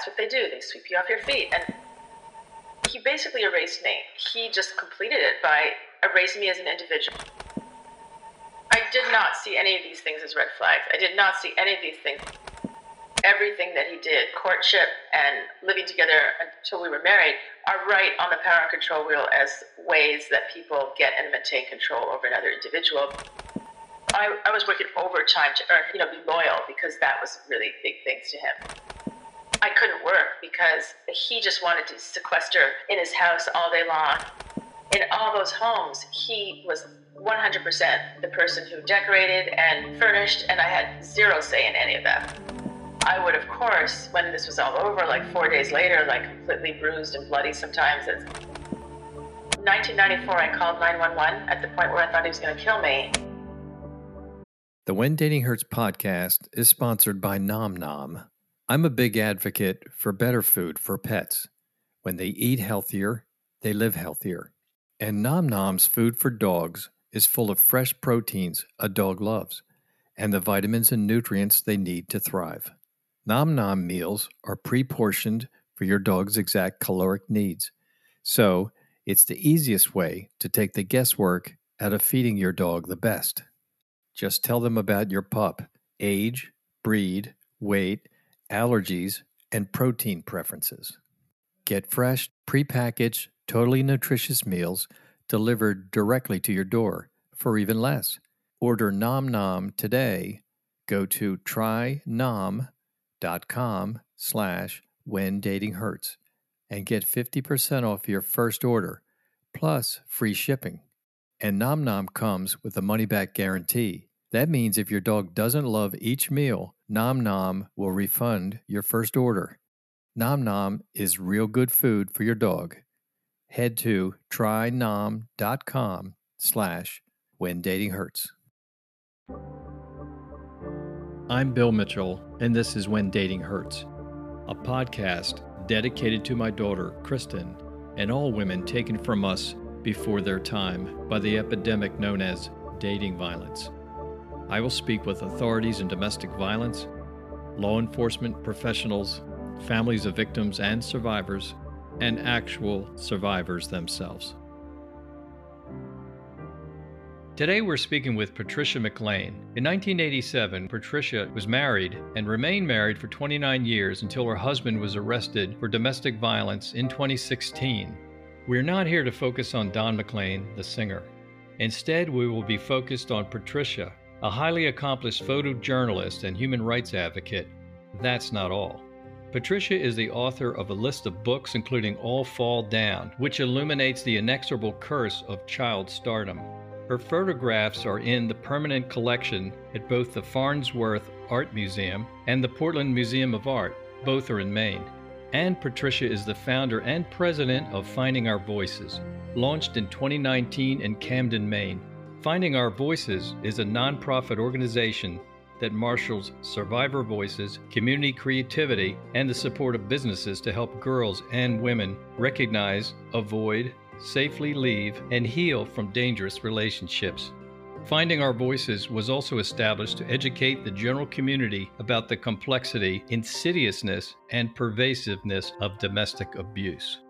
that's what they do. They sweep you off your feet. And he basically erased me. He just completed it by erasing me as an individual. I did not see any of these things as red flags. I did not see any of these things. Everything that he did, courtship and living together until we were married, are right on the power and control wheel as ways that people get and maintain control over another individual. I, I was working overtime to earn, you know, be loyal because that was really big things to him. I couldn't work because he just wanted to sequester in his house all day long. In all those homes, he was 100% the person who decorated and furnished, and I had zero say in any of that. I would, of course, when this was all over, like four days later, like completely bruised and bloody sometimes. It's 1994, I called 911 at the point where I thought he was going to kill me. The When Dating Hurts podcast is sponsored by Nom Nom. I'm a big advocate for better food for pets. When they eat healthier, they live healthier. And Nom Nom's food for dogs is full of fresh proteins a dog loves and the vitamins and nutrients they need to thrive. Nom Nom meals are pre portioned for your dog's exact caloric needs. So, it's the easiest way to take the guesswork out of feeding your dog the best. Just tell them about your pup, age, breed, weight, allergies, and protein preferences. Get fresh, prepackaged, totally nutritious meals delivered directly to your door for even less. Order Nom Nom today. Go to trynom.com slash when dating hurts and get 50% off your first order plus free shipping. And Nom Nom comes with a money back guarantee. That means if your dog doesn't love each meal, Nom Nom will refund your first order. Nom Nom is real good food for your dog. Head to trynom.com slash when dating hurts. I'm Bill Mitchell, and this is When Dating Hurts, a podcast dedicated to my daughter, Kristen, and all women taken from us before their time by the epidemic known as dating violence. I will speak with authorities in domestic violence, law enforcement professionals, families of victims and survivors, and actual survivors themselves. Today we're speaking with Patricia McLean. In 1987, Patricia was married and remained married for 29 years until her husband was arrested for domestic violence in 2016. We're not here to focus on Don McLean, the singer. Instead, we will be focused on Patricia, a highly accomplished photojournalist and human rights advocate. That's not all. Patricia is the author of a list of books including All Fall Down, which illuminates the inexorable curse of child stardom. Her photographs are in the permanent collection at both the Farnsworth Art Museum and the Portland Museum of Art. Both are in Maine. And Patricia is the founder and president of Finding Our Voices, launched in 2019 in Camden, Maine. Finding Our Voices is a nonprofit organization that marshals survivor voices, community creativity, and the support of businesses to help girls and women recognize, avoid, safely leave, and heal from dangerous relationships. Finding Our Voices was also established to educate the general community about the complexity, insidiousness, and pervasiveness of domestic abuse.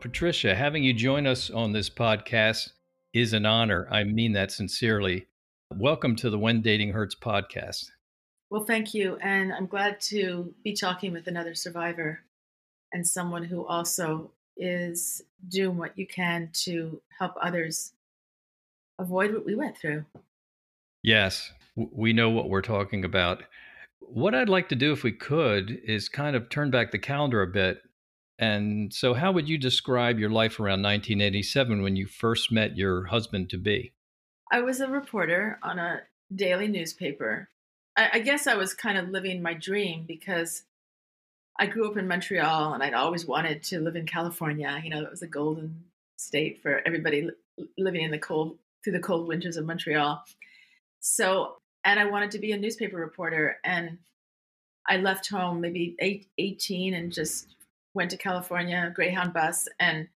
Patricia, having you join us on this podcast is an honor. I mean that sincerely. Welcome to the When Dating Hurts podcast. Well, thank you. And I'm glad to be talking with another survivor and someone who also is doing what you can to help others avoid what we went through. Yes, we know what we're talking about. What I'd like to do, if we could, is kind of turn back the calendar a bit and so, how would you describe your life around 1987 when you first met your husband to be? I was a reporter on a daily newspaper. I, I, guess I was kind of living my dream because I grew up in Montreal and I'd always wanted to live in California. You know, it was a golden state for everybody li- living in the cold through the cold winters of Montreal. So, and I wanted to be a newspaper reporter. And I left home maybe eight, 18 and just went to California, Greyhound bus, and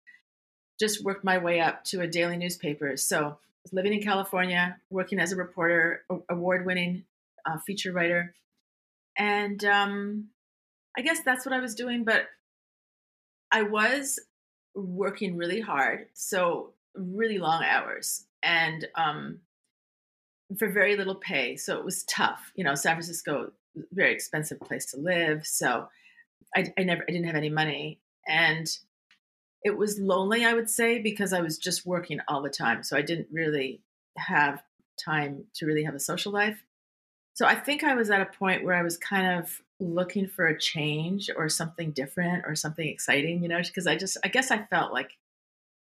just worked my way up to a daily newspaper. So living in California, working as a reporter, award winning uh, feature writer, and um, I guess that's what I was doing. But I was working really hard, so really long hours, and um, for very little pay. So it was tough. You know, San Francisco, very expensive place to live. So I, I never, I didn't have any money, and it was lonely. I would say because I was just working all the time, so I didn't really have time to really have a social life. So I think I was at a point where I was kind of looking for a change or something different or something exciting, you know, because I just I guess I felt like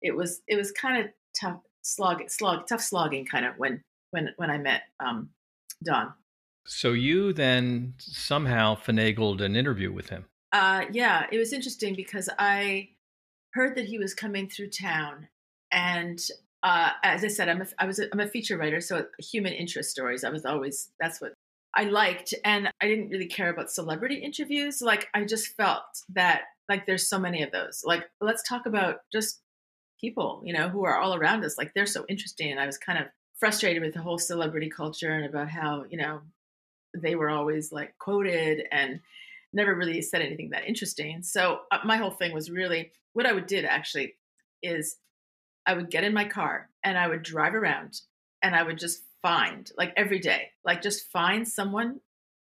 it was it was kind of tough slog slog tough slogging kind of when when when I met um, Don. So you then somehow finagled an interview with him. Uh, yeah, it was interesting because I heard that he was coming through town, and uh, as I said, I'm a, I was a, I'm a feature writer, so human interest stories. I was always that's what I liked, and I didn't really care about celebrity interviews. Like I just felt that like there's so many of those. Like let's talk about just people, you know, who are all around us. Like they're so interesting, and I was kind of frustrated with the whole celebrity culture and about how you know they were always like quoted and never really said anything that interesting. So uh, my whole thing was really what I would did actually is I would get in my car and I would drive around and I would just find like every day, like just find someone,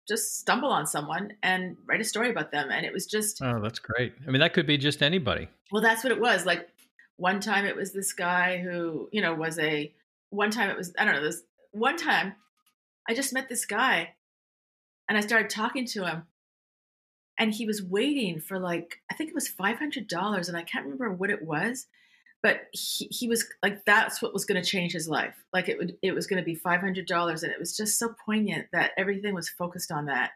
just stumble on someone and write a story about them. And it was just Oh, that's great. I mean, that could be just anybody. Well, that's what it was. Like one time it was this guy who, you know, was a one time it was I don't know, this one time I just met this guy and I started talking to him and he was waiting for like I think it was five hundred dollars, and I can't remember what it was, but he, he was like that's what was going to change his life. Like it would it was going to be five hundred dollars, and it was just so poignant that everything was focused on that.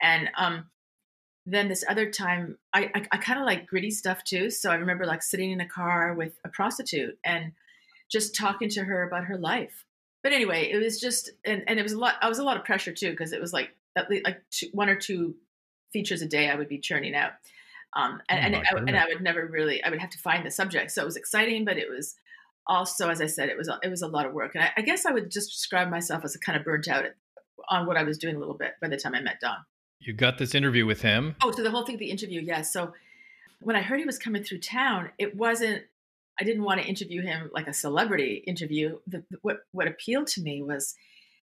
And um, then this other time, I I, I kind of like gritty stuff too. So I remember like sitting in a car with a prostitute and just talking to her about her life. But anyway, it was just and, and it was a lot. I was a lot of pressure too because it was like at least like two, one or two features a day I would be churning out. Um, and, oh and, I, and I would never really, I would have to find the subject. So it was exciting, but it was also, as I said, it was, it was a lot of work. And I, I guess I would just describe myself as a kind of burnt out on what I was doing a little bit by the time I met Don. You got this interview with him. Oh, so the whole thing, the interview. Yes. Yeah. So when I heard he was coming through town, it wasn't, I didn't want to interview him like a celebrity interview. The, what, what appealed to me was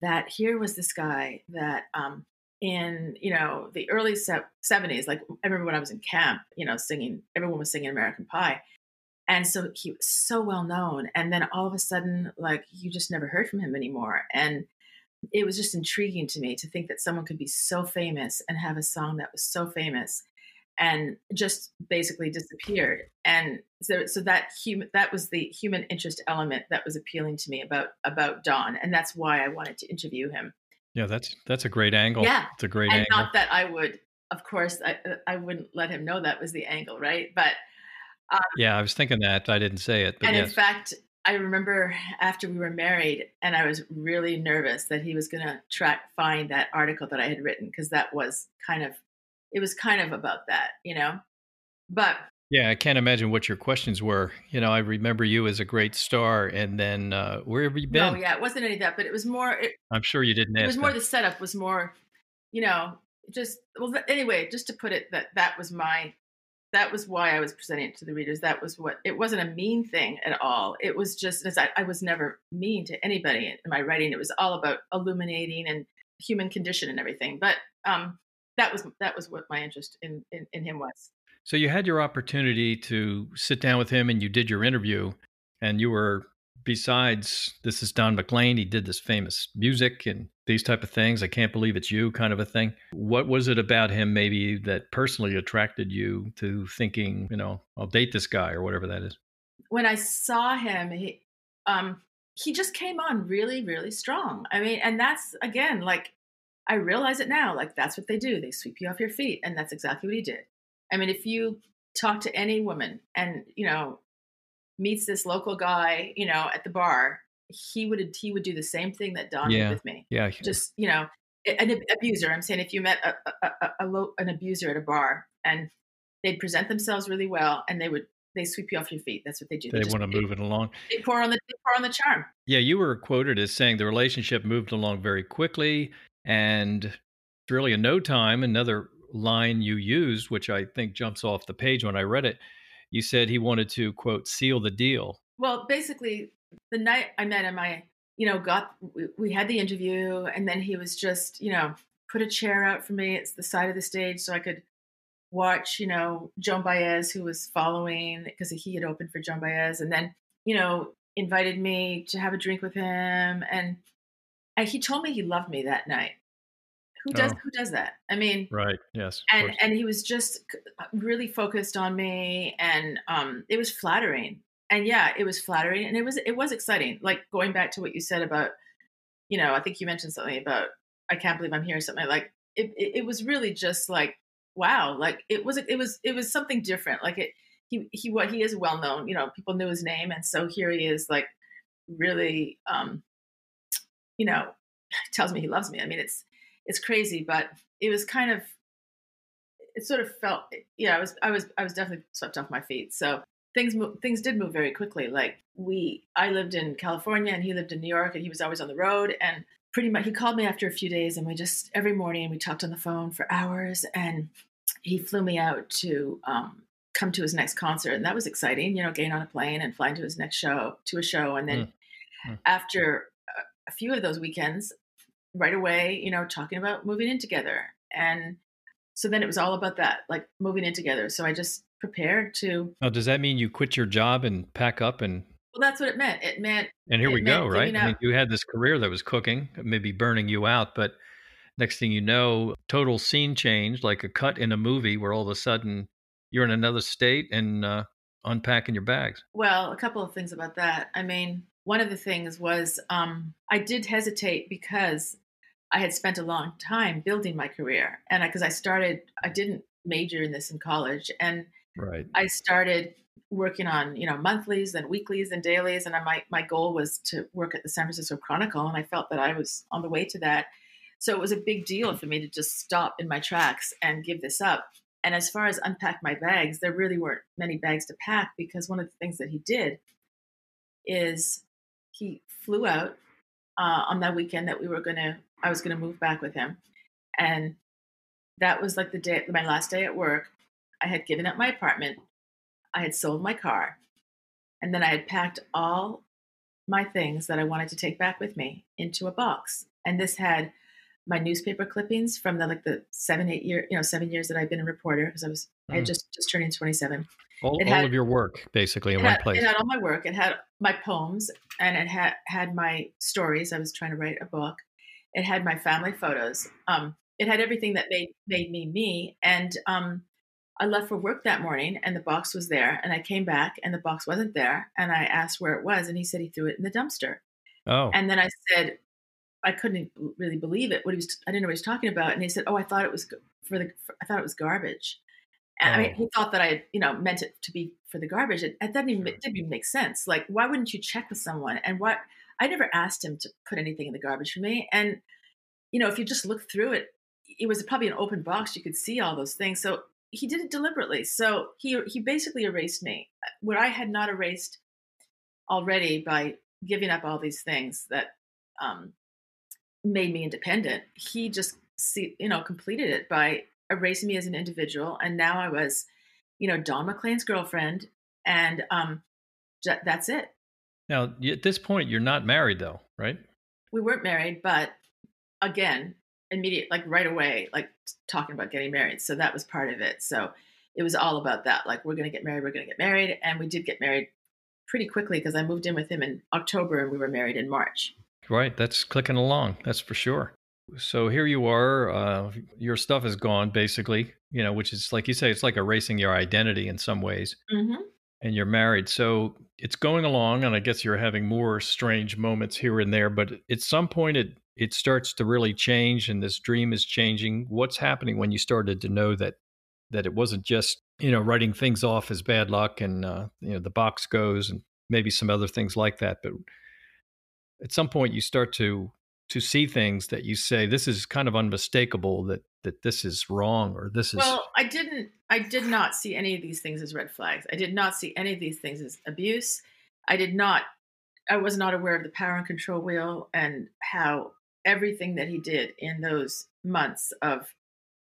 that here was this guy that um, in you know the early 70s like i remember when i was in camp you know singing everyone was singing american pie. And so he was so well known. And then all of a sudden like you just never heard from him anymore. And it was just intriguing to me to think that someone could be so famous and have a song that was so famous and just basically disappeared. And so so that human that was the human interest element that was appealing to me about about don and that's why i wanted to interview him yeah, that's that's a great angle. Yeah, it's a great and angle. Not that I would, of course, I I wouldn't let him know that was the angle, right? But um, yeah, I was thinking that I didn't say it, and yes. in fact, I remember after we were married, and I was really nervous that he was going to track find that article that I had written because that was kind of it was kind of about that, you know. But yeah, I can't imagine what your questions were. You know, I remember you as a great star, and then uh, where have you been? No, yeah, it wasn't any of that, but it was more. It, I'm sure you didn't. It was more that. the setup was more, you know, just well. Anyway, just to put it that that was my, that was why I was presenting it to the readers. That was what it wasn't a mean thing at all. It was just as I, I was never mean to anybody in my writing. It was all about illuminating and human condition and everything. But um, that was that was what my interest in, in, in him was. So you had your opportunity to sit down with him and you did your interview and you were besides this is Don McLean, he did this famous music and these type of things. I can't believe it's you kind of a thing. What was it about him maybe that personally attracted you to thinking, you know, I'll date this guy or whatever that is? When I saw him, he um he just came on really really strong. I mean, and that's again like I realize it now, like that's what they do. They sweep you off your feet and that's exactly what he did. I mean, if you talk to any woman and, you know, meets this local guy, you know, at the bar, he would he would do the same thing that Don yeah. did with me. Yeah. Just, you know, an abuser. I'm saying if you met a, a, a, low, an abuser at a bar and they'd present themselves really well and they would they sweep you off your feet. That's what they do. They, they want to move it along. They pour on the they pour on the charm. Yeah, you were quoted as saying the relationship moved along very quickly. And really in no time, another line you used, which I think jumps off the page when I read it, you said he wanted to, quote, seal the deal. Well, basically, the night I met him, I, you know, got, we, had the interview, and then he was just, you know, put a chair out for me. It's the side of the stage so I could watch, you know, Joan Baez, who was following because he had opened for Joan Baez, and then, you know, invited me to have a drink with him. And, and he told me he loved me that night. Who does Oh. who does that? I mean, Right. Yes. and and he was just really focused on me, and um, it was flattering. And yeah, it was flattering, and it was it was exciting. Like going back to what you said about, you know, I think you mentioned something about I can't believe I'm here. Something like it. It, it was really just like wow, like it was it was it was something different. Like it he he what he is well known. You know, people knew his name, and so here he is, like really, um, you know, tells me he loves me. I mean, it's it's crazy, but it was kind of it sort of felt yeah i was i was i was definitely swept off my feet. So things mo- things did move very quickly. Like we i lived in california and he lived in new york and he was always on the road and pretty much he called me after a few days and we just every morning we talked on the phone for hours and he flew me out to um, come to his next concert and that was exciting you know getting on a plane and flying to his next show to a show. And then Mm. After a few of those weekends right away you know talking about moving in together and so then it was all about that like moving in together so i just prepared to Now, does that mean you quit your job and pack up and well that's what it meant it meant and here we go, right? I mean, you had this career that was cooking, maybe burning you out, but next thing you know, total scene change, like a cut in a movie where all of a sudden you're in another state and uh, unpacking your bags. Well, a couple of things about that. I mean, one of the things was um, I did hesitate because I had spent a long time building my career, and because I, started, I didn't major in this in college, and Right. I started working on you know monthlies and weeklies and dailies, and I, my my goal was to work at the San Francisco Chronicle, and I felt that I was on the way to that. So it was a big deal for me to just stop in my tracks and give this up. And as far as unpack my bags, there really weren't many bags to pack because one of the things that he did is he flew out uh, on that weekend that we were gonna, I was gonna move back with him, and that was like the day, my last day at work. I had given up my apartment, I had sold my car, and then I had packed all my things that I wanted to take back with me into a box. And this had my newspaper clippings from the like the seven, eight year, you know, seven years that I've been a reporter because I was I had Mm. just just turning 27. All, It all had- of your work basically in one had, place. it had all my work. It had my poems and it had had my stories. I was trying to write a book. It had my family photos. Um, it had everything that made made me me. And um, I left for work that morning, and the box was there. And I came back, and the box wasn't there. And I asked where it was, and he said he threw it in the dumpster. oh, And then I said, I couldn't really believe it. What he was, I didn't know what he was talking about. And he said, Oh, I thought it was for the, for, I thought it was garbage. And I mean, Oh. he thought that I, you know, meant it to be for the garbage. It, it doesn't even, it didn't even make sense. Like, why wouldn't you check with someone? And what, I never asked him to put anything in the garbage for me. And, you know, if you just look through it, it was probably an open box. You could see all those things. So he did it deliberately. So he, he basically erased me. What I had not erased already by giving up all these things that um, made me independent. He just see, you know, completed it by erasing me as an individual, and now I was, you know, Don McLean's girlfriend, and um, that's it. Now at this point you're not married though, right? We weren't married, but again, immediate, like right away, like talking about getting married. So that was part of it. So it was all about that. Like we're gonna get married, we're gonna get married, and we did get married pretty quickly because I moved in with him in October, and we were married in March. Right, that's clicking along. That's for sure. So here you are. Uh, your stuff is gone, basically. You know, which is like you say, it's like erasing your identity in some ways. Mm-hmm. And you're married, so it's going along, and I guess you're having more strange moments here and there. But at some point, it it starts to really change, and this dream is changing. What's happening when you started to know that that it wasn't just you know writing things off as bad luck, and uh, you know the box goes, and maybe some other things like that, but at some point you start to to see things that you say this is kind of unmistakable that that this is wrong or this is Well, I didn't. I did not see any of these things as red flags. I did not see any of these things as abuse. I did not. I was not aware of the power and control wheel and how everything that he did in those months of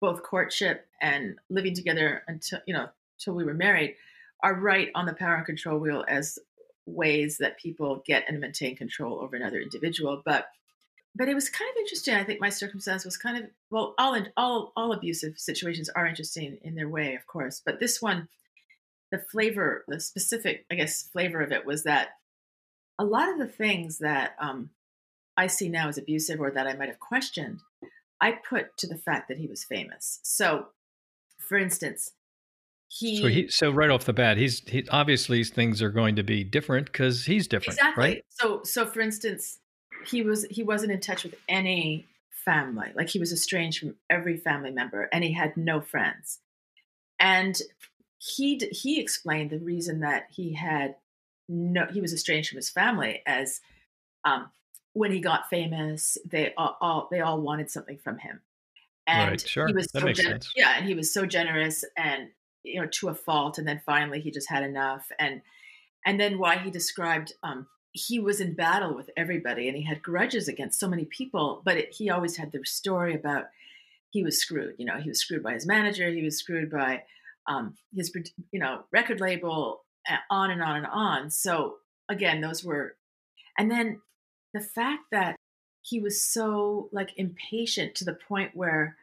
both courtship and living together until you know until we were married are right on the power and control wheel as ways that people get and maintain control over another individual but but it was kind of interesting i think my circumstance was kind of well all in, all all abusive situations are interesting in their way of course but this one the flavor the specific i guess flavor of it was that a lot of the things that um, i see now as abusive or that i might have questioned i put to the fact that he was famous. So for instance he so he so right off the bat he's he obviously things are going to be different because he's different exactly. right? So so for instance he was he wasn't in touch with any family like he was estranged from every family member and he had no friends and he he explained the reason that he had no he was estranged from his family as um, when he got famous they all, all, they all wanted something from him and right, sure. he was that so makes gen- sense. yeah and he was so generous and you know to a fault and then finally he just had enough and and then why he described um, he was in battle with everybody and he had grudges against so many people but it, he always had the story about he was screwed you know he was screwed by his manager he was screwed by um, his you know record label on and on and on. So again those were and then the fact that he was so like impatient to the point where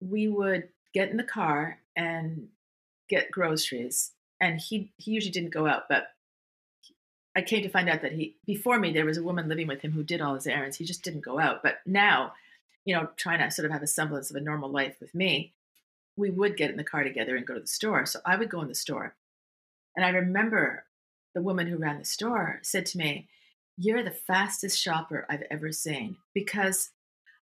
we would get in the car and get groceries and he he usually didn't go out but I came to find out that he before me there was a woman living with him who did all his errands. He just didn't go out. But now, you know, trying to sort of have a semblance of a normal life with me, we would get in the car together and go to the store. So I would go in the store. And I remember the woman who ran the store said to me, "You're the fastest shopper I've ever seen." Because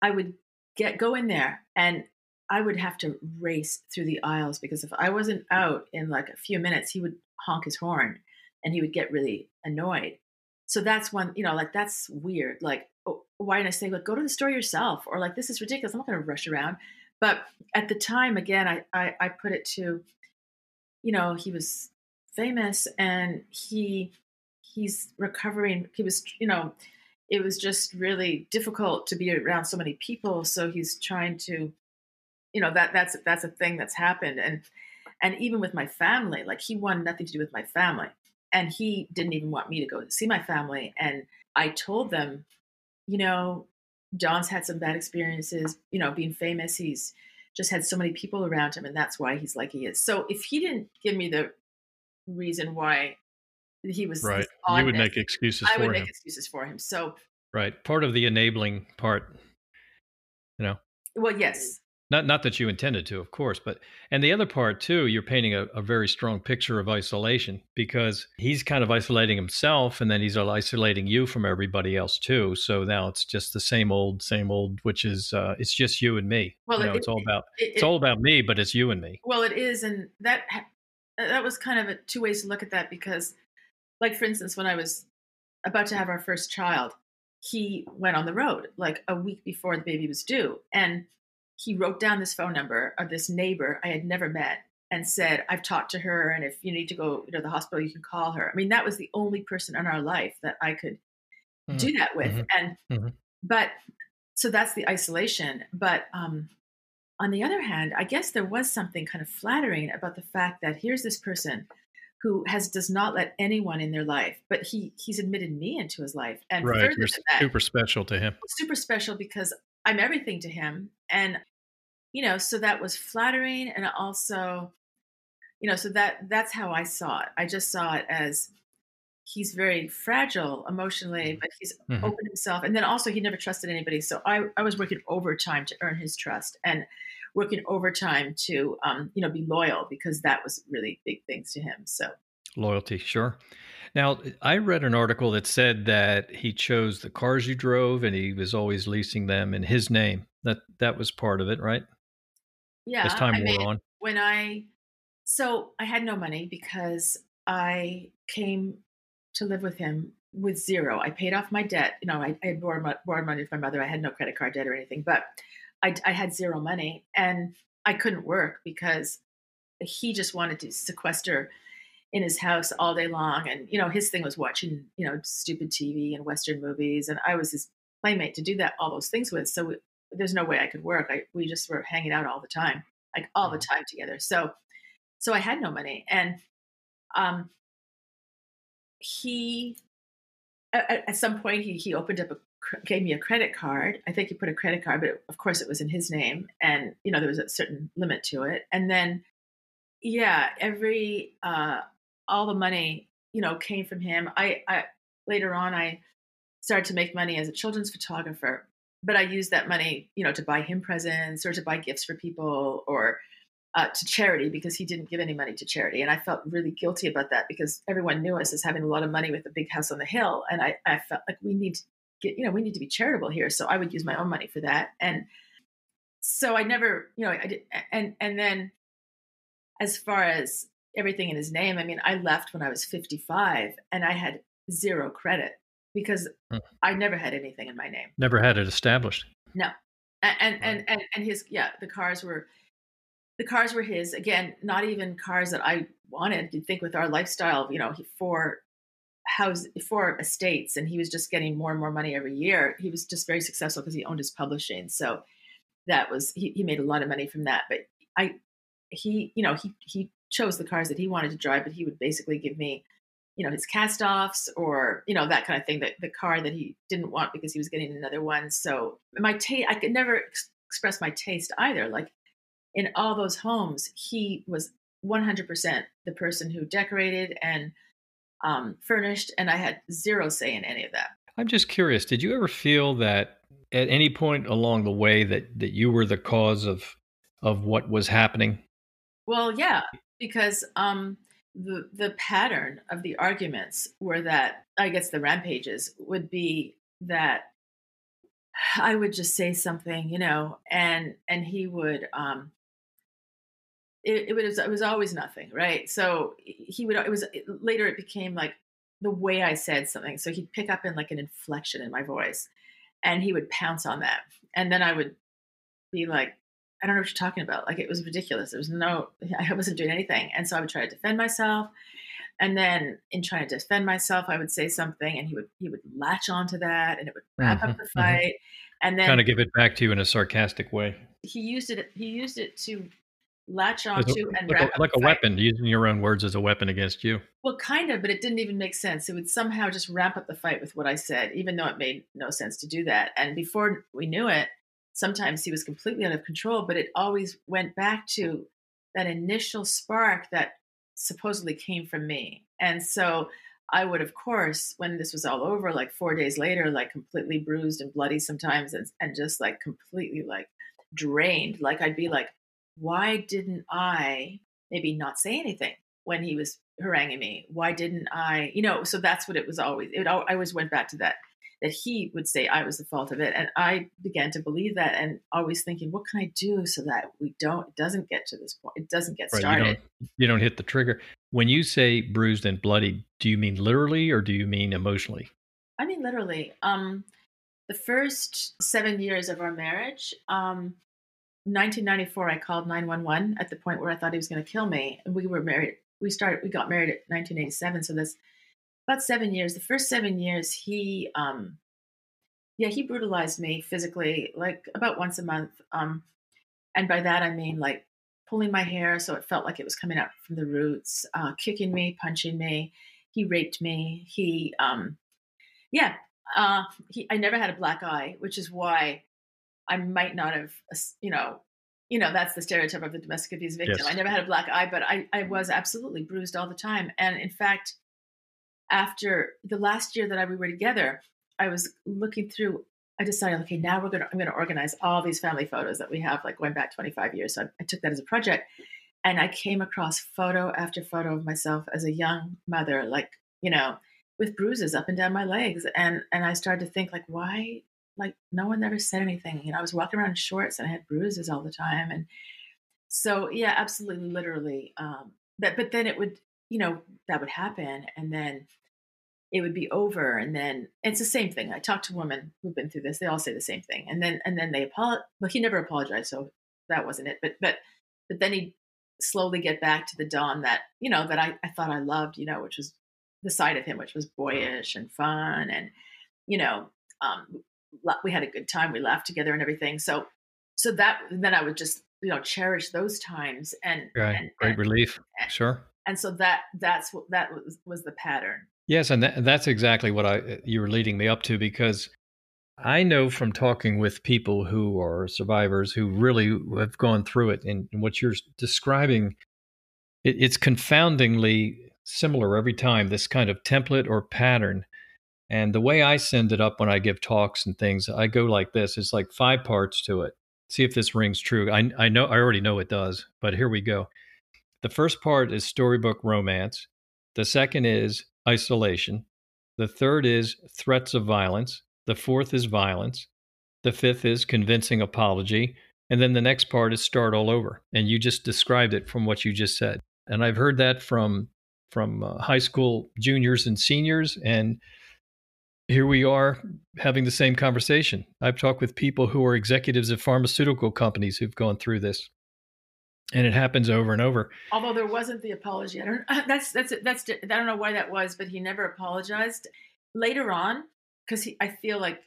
I would get go in there and I would have to race through the aisles because if I wasn't out in like a few minutes, he would honk his horn and he would get really annoyed. So that's one, you know, like that's weird. Like, oh, why didn't I say, like, go to the store yourself? Or like, this is ridiculous. I'm not going to rush around. But at the time, again, I, I, I put it to, you know, he was famous and he he's recovering. He was, you know, it was just really difficult to be around so many people. So he's trying to, you know, that that's that's a thing that's happened. And and even with my family, like he wanted nothing to do with my family and he didn't even want me to go see my family and i told them you know john's had some bad experiences you know being famous he's just had so many people around him and that's why he's like he is. So if he didn't give me the reason why he was right. you would make excuses i would him make excuses for him. So right. Part of the enabling part you know? Well yes not not that you intended to, of course, but and the other part too, you're painting a, a, very strong picture of isolation because he's kind of isolating himself, and then he's isolating you from everybody else too. So now it's just the same old, same old, which is uh, it's just you and me. Well, you know, it, it's all about it, it's all about me, but it's you and me. Well, it is, and that that was kind of a two ways to look at that because, like for instance, when I was about to have our first child, he went on the road like a week before the baby was due, and he wrote down this phone number of this neighbor I had never met and said, I've talked to her, and if you need to go to the hospital, you can call her. I mean, that was the only person in our life that I could mm-hmm. do that with. Mm-hmm. And, mm-hmm. but, so that's the isolation. But um, on the other hand, I guess there was something kind of flattering about the fact that here's this person who has does not let anyone in their life, but he he's admitted me into his life, and right, you're super special to him. Super special because I'm everything to him, and you know, so that was flattering and also, you know, so that that's how I saw it. I just saw it as he's very fragile emotionally, mm-hmm. but he's mm-hmm. opened himself. And then also he never trusted anybody. So I, I was working overtime to earn his trust and working overtime to, um, you know, be loyal because that was really big things to him. So loyalty, sure. Now, I read an article that said that he chose the cars you drove and he was always leasing them in his name. That that was part of it, right? Yeah. As time I wore mean, on. When I, so I had no money because I came to live with him with zero. I paid off my debt. You know, I, I had borrowed, borrowed money from my mother. I had no credit card debt or anything, but I, I had zero money and I couldn't work because he just wanted to sequester in his house all day long. And, you know, his thing was watching, you know, stupid TV and Western movies. And I was his playmate to do that all those things with. So there's no way I could work. I, we just were hanging out all the time, like all the Mm-hmm. time together. So so I had no money, and um, he at, at some point he he opened up a gave me a credit card. I think he put a credit card, but of course it was in his name, and you know there was a certain limit to it. And then, yeah, every uh, all the money you know came from him. I, I later on I started to make money as a children's photographer, but I used that money you know to buy him presents or to buy gifts for people or uh, to charity because he didn't give any money to charity. And I felt really guilty about that because everyone knew us as having a lot of money with a big house on the hill. And I, I felt like we need to get, you know, we need to be charitable here. So I would use my own money for that. And so I never, you know, I did. And, and then as far as everything in his name, I mean, I left when I was 55 and I had zero credit because Hmm. I never had anything in my name. Never had it established. No. And and, Right. and and and his yeah, the cars were the cars were his. Again, not even cars that I wanted. You'd think with our lifestyle, you know, he for house for estates and he was just getting more and more money every year. He was just very successful because he owned his publishing. So that was he, he made a lot of money from that. But I he, you know, he he chose the cars that he wanted to drive, but he would basically give me you know his cast offs or you know that kind of thing that the car that he didn't want because he was getting another one so my taste i could never ex- express my taste either like in all those homes he was 100% the person who decorated and um, furnished and i had zero say in any of that I'm just curious. Did you ever feel that at any point along the way that that you were the cause of of what was happening? well yeah because um the the pattern of the arguments were that i guess the rampages would be that I would just say something, you know, and and he would um it, it was it was always nothing, right? So he would it was later it became like the way I said something. So he'd pick up in like an inflection in my voice and he would pounce on that. And then I would be like, I don't know what you're talking about. Like it was ridiculous. There was no I wasn't doing anything. And so I would try to defend myself. And then in trying to defend myself, I would say something and he would he would latch onto that and it would wrap Mhm, up the mhm. fight. And then Kind of give it back to you in a sarcastic way, he used it he used it to latch As a- onto and like, wrap a, up like a weapon, using your own words as a weapon against you. Well, kind of, but it didn't even make sense. It would somehow just ramp up the fight with what I said, even though it made no sense to do that. And before we knew it, sometimes he was completely out of control, but it always went back to that initial spark that supposedly came from me. And so I would, of course, when this was all over, like four days later, like completely bruised and bloody sometimes, and, and just like completely like drained. Like I'd be like, why didn't I maybe not say anything when he was haranguing me? Why didn't I, you know? So that's what it was always. It I always went back to that that he would say I was the fault of it, and I began to believe that, and always thinking, what can I do so that we don't it doesn't get to this point? It doesn't get Right, you started. don't you don't hit the trigger. When you say bruised and bloody, do you mean literally or do you mean emotionally? I mean, literally. Um, the first seven years of our marriage, um, 1994, I called 911 at the point where I thought he was going to kill me. And we were married. We started. We got married at 1987. So that's about seven years. The first seven years, he, um, yeah, he brutalized me physically, like about once a month. Um, and by that I mean like pulling my hair so it felt like it was coming up from the roots, uh, kicking me, punching me. He raped me. He, um, yeah, uh, he, I never had a black eye, which is why I might not have, you know, you know, that's the stereotype of the domestic abuse victim. Yes. I never had a black eye, but I, I was absolutely bruised all the time. And in fact, after the last year that we were together, I was looking through. I decided, okay, now we're gonna I'm gonna organize all these family photos that we have, like going back 25 years. So I, I took that as a project, and I came across photo after photo of myself as a young mother, like you know, with bruises up and down my legs, and and I started to think like, why, like no one ever said anything. You know, I was walking around in shorts and I had bruises all the time, and so yeah, absolutely, literally. Um, but but then it would, you know, that would happen, and then it would be over and then it's the same thing i talk to women who've been through this they all say the same thing and then and then they apologize well he never apologized so that wasn't it but but but then he'd slowly get back to the don that you know that i, I thought i loved you know which was the side of him which was boyish and fun and you know um we had a good time. We laughed together and everything. So, so that then I would just you know cherish those times and right. and, great and, relief. Sure. And so that that's what that was was the pattern. Yes, and that, that's exactly what I uh, you were leading me up to because I know from talking with people who are survivors who really have gone through it, and what you're describing, it, it's confoundingly similar every time. This kind of template or pattern, and the way I send it up when I give talks and things, I go like this: it's like five parts to it. See if this rings true. I I know I already know it does, but here we go. The first part is storybook romance. The second is isolation. The third is threats of violence. The fourth is violence. The fifth is convincing apology. And then the next part is start all over. And you just described it from what you just said. And I've heard that from from uh, high school juniors and seniors and here we are having the same conversation. I've talked with people who are executives of pharmaceutical companies who've gone through this. And it happens over and over. Although there wasn't the apology. I don't that's that's that's I don't know why that was, but he never apologized. Later on, because I feel like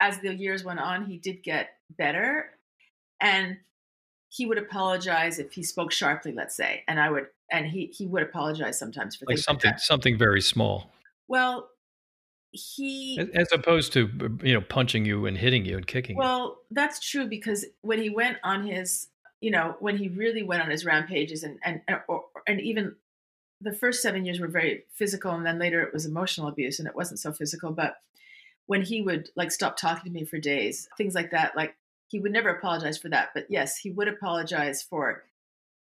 as the years went on, he did get better, and he would apologize if he spoke sharply, let's say, and I would, and he he would apologize sometimes for like something like something very small. Well, he as opposed to you know punching you and hitting you and kicking. Well, you. that's true because when he went on his, you know, when he really went on his rampages and and or, and even the first seven years were very physical, and then later it was emotional abuse, and it wasn't so physical, but when he would like stop talking to me for days, things like that. Like he would never apologize for that, but yes, he would apologize for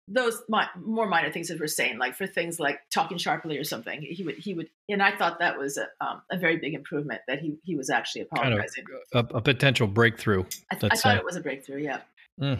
those mi- more minor things that we're saying, like for things like talking sharply or something. He would he would, and I thought that was a, um, a very big improvement that he he was actually apologizing. Kind of a, a, potential breakthrough. I, th- I thought it was a breakthrough. Yeah. Mm.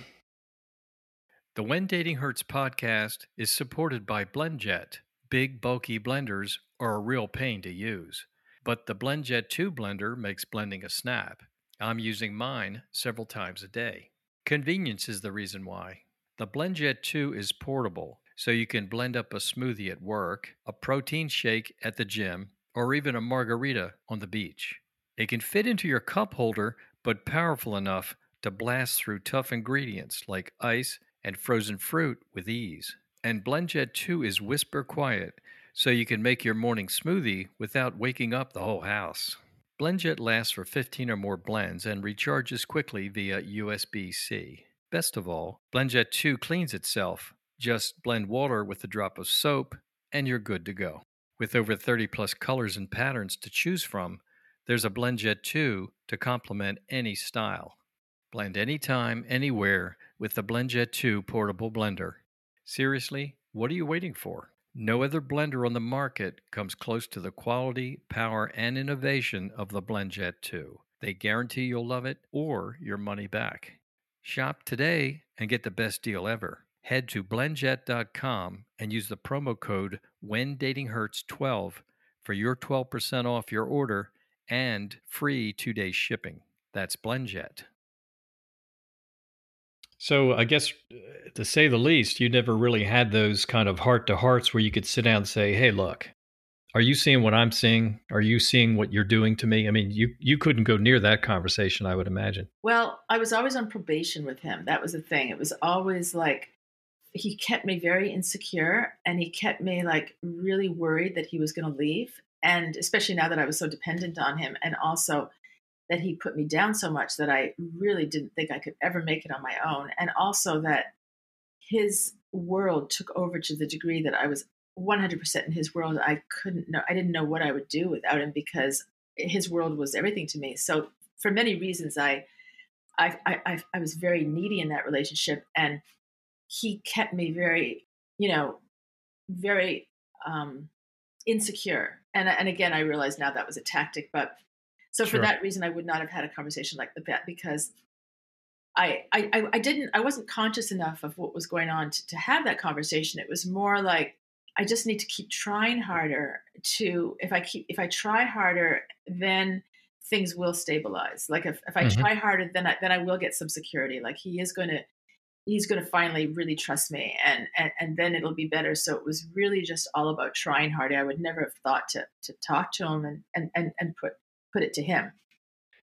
The When Dating Hurts podcast is supported by BlendJet. Big bulky blenders are a real pain to use. But the BlendJet 2 blender makes blending a snap. I'm using mine several times a day. Convenience is the reason why. The BlendJet 2 is portable, so you can blend up a smoothie at work, a protein shake at the gym, or even a margarita on the beach. It can fit into your cup holder, but powerful enough to blast through tough ingredients like ice and frozen fruit with ease. And BlendJet 2 is whisper quiet, so you can make your morning smoothie without waking up the whole house. BlendJet lasts for 15 or more blends and recharges quickly via USB C. Best of all, BlendJet 2 cleans itself. Just blend water with a drop of soap, and you're good to go. With over 30 plus colors and patterns to choose from, there's a BlendJet 2 to complement any style. Blend anytime, anywhere with the BlendJet 2 portable blender. Seriously, what are you waiting for? No other blender on the market comes close to the quality, power, and innovation of the BlendJet 2. They guarantee you'll love it or your money back. Shop today and get the best deal ever. Head to blendjet.com and use the promo code WhenDatingHurts12 for your 12% off your order and free two day shipping. That's BlendJet. So I guess to say the least, you never really had those kind of heart to hearts where you could sit down and say, "Hey, look, are you seeing what I'm seeing? Are you seeing what you're doing to me?" I mean, you you couldn't go near that conversation, I would imagine. Well, I was always on probation with him. That was the thing. It was always like he kept me very insecure and he kept me like really worried that he was going to leave and especially now that I was so dependent on him and also that he put me down so much that I really didn't think I could ever make it on my own. And also that his world took over to the degree that I was 100% in his world. I couldn't know, I didn't know what I would do without him because his world was everything to me. So for many reasons, I, I, I, I was very needy in that relationship and he kept me very, you know, very um, insecure. And, and again, I realize now that was a tactic, but so sure. for that reason, I would not have had a conversation like that because I, I, I didn't, I wasn't conscious enough of what was going on to, to have that conversation. It was more like, I just need to keep trying harder to, if I keep, if I try harder, then things will stabilize. Like if, if I mm-hmm. try harder, then I, then I will get some security. Like he is going to, he's going to finally really trust me and, and and then it'll be better so it was really just all about trying harder i would never have thought to to talk to him and and and, and put put it to him.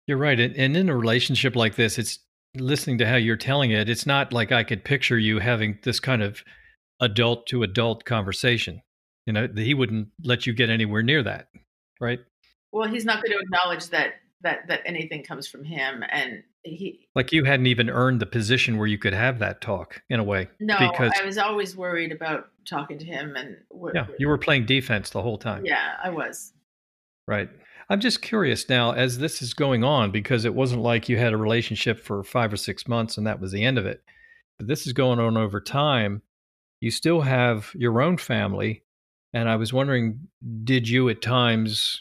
You're right. And in a relationship like this, it's listening to how you're telling it, it's not like I could picture you having this kind of adult to adult conversation. You know, he wouldn't let you get anywhere near that, right? Well, he's not going to acknowledge that that that anything comes from him, and he like you hadn't even earned the position where you could have that talk in a way. No, because I was always worried about talking to him, and yeah, you were playing defense the whole time. Yeah, I was. Right. I'm just curious now, as this is going on, because it wasn't like you had a relationship for five or six months and that was the end of it. But this is going on over time. You still have your own family. And I was wondering, did you at times,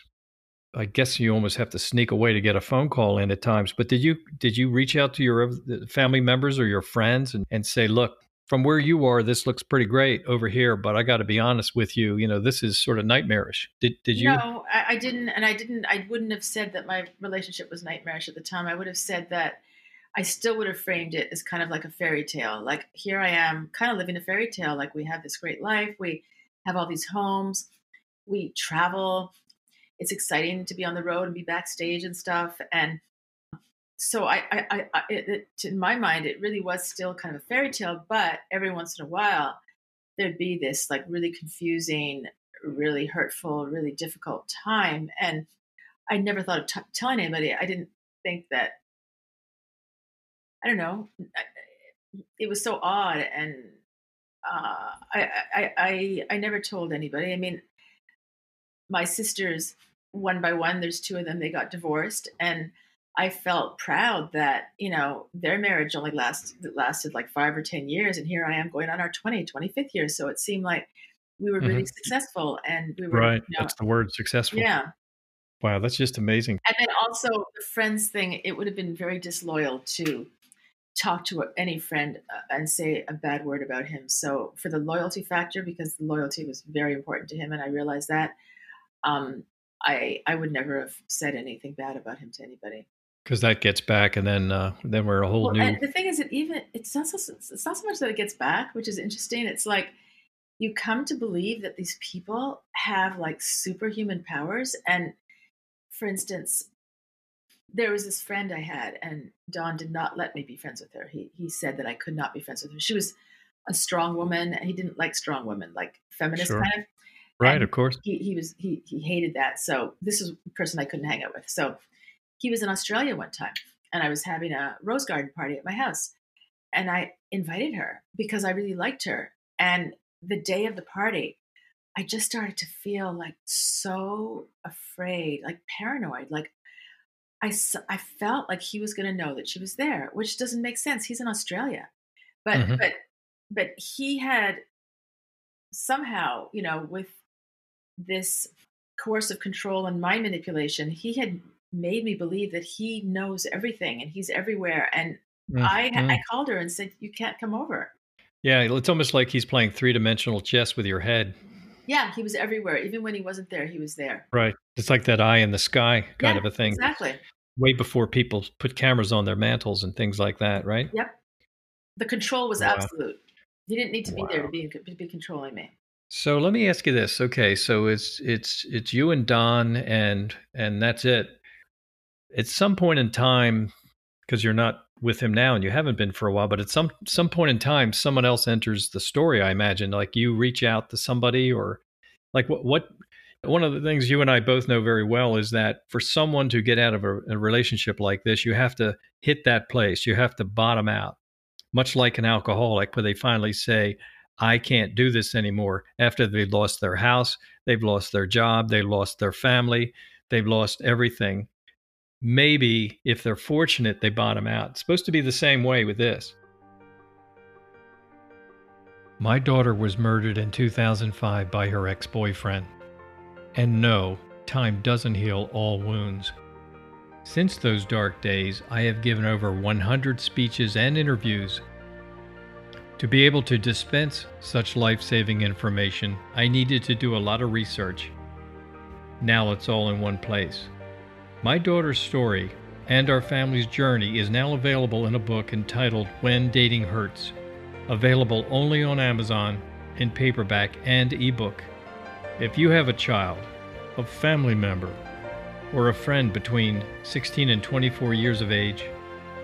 I guess you almost have to sneak away to get a phone call in at times, but did you did you reach out to your family members or your friends and, and say, look, from where you are, this looks pretty great over here, but I got to be honest with you. You know, this is sort of nightmarish. Did did you? No, I, I, didn't, and I didn't. I wouldn't have said that my relationship was nightmarish at the time. I would have said that I still would have framed it as kind of like a fairy tale. Like here I am, kind of living a fairy tale. Like we have this great life. We have all these homes. We travel. It's exciting to be on the road and be backstage and stuff. And so I, I, I, I it, in my mind, it really was still kind of a fairy tale. But every once in a while, there'd be this like really confusing, really hurtful, really difficult time, and I never thought of t- telling anybody. I didn't think that. I don't know. It was so odd, and uh, I, I, I, I never told anybody. I mean, my sisters, one by one, there's two of them. They got divorced, and I felt proud that, you know, their marriage only lasted lasted like five or 10 years. And here I am going on our 20, 25th year. So it seemed like we were really mm-hmm. successful and we were. Right. You know, that's the word successful. Yeah. Wow. That's just amazing. And then also the friends thing, it would have been very disloyal to talk to any friend uh, and say a bad word about him. So for the loyalty factor, because the loyalty was very important to him, and I realized that, um, I I would never have said anything bad about him to anybody because that gets back, and then uh, then we're a whole well, new. the thing is, that even it's not so, it's not so much that it gets back, which is interesting. It's like you come to believe that these people have like superhuman powers, and for instance, there was this friend I had, and Don did not let me be friends with her. He he said that I could not be friends with her. She was a strong woman, and he didn't like strong women, like feminist sure. kind of. Right, and of course. He he was he he hated that. So this is a person I couldn't hang out with. So he was in Australia one time and I was having a rose garden party at my house. And I invited her because I really liked her. And the day of the party, I just started to feel like so afraid, like paranoid. Like I, I felt like he was going to know that she was there, which doesn't make sense. He's in Australia. But, mm-hmm. but, but he had somehow, you know, with this coercive control and mind manipulation, he had made me believe that he knows everything and he's everywhere. And mm-hmm. I, I mm. called her and said, "You can't come over." Yeah, it's almost like he's playing three dimensional chess with your head. Yeah, he was everywhere. Even when he wasn't there, he was there. Right. It's like that eye in the sky kind yeah, of a thing. Exactly. Way before people put cameras on their mantles and things like that, right? Yep. The control was wow. absolute. He didn't need to wow. be there to be to be controlling me. So let me ask you this. Okay, so it's it's it's you and Don and and that's it at some point in time, because you're not with him now and you haven't been for a while, but at some some point in time, someone else enters the story. I imagine, like you reach out to somebody, or like what what. One of the things you and I both know very well is that for someone to get out of a, a relationship like this, you have to hit that place. You have to bottom out, much like an alcoholic, where they finally say, I can't do this anymore. After they've lost their house, they've lost their job, they've lost their family, they've lost everything maybe if they're fortunate, they bottom out. It's supposed to be the same way with this. My daughter was murdered in 2005 by her ex boyfriend. And no, time doesn't heal all wounds. Since those dark days, I have given over 100 speeches and interviews. To be able to dispense such life saving information, I needed to do a lot of research. Now it's all in one place. My daughter's story and our family's journey is now available in a book entitled When Dating Hurts, available only on Amazon in paperback and ebook. If you have a child, a family member, or a friend between 16 and 24 years of age,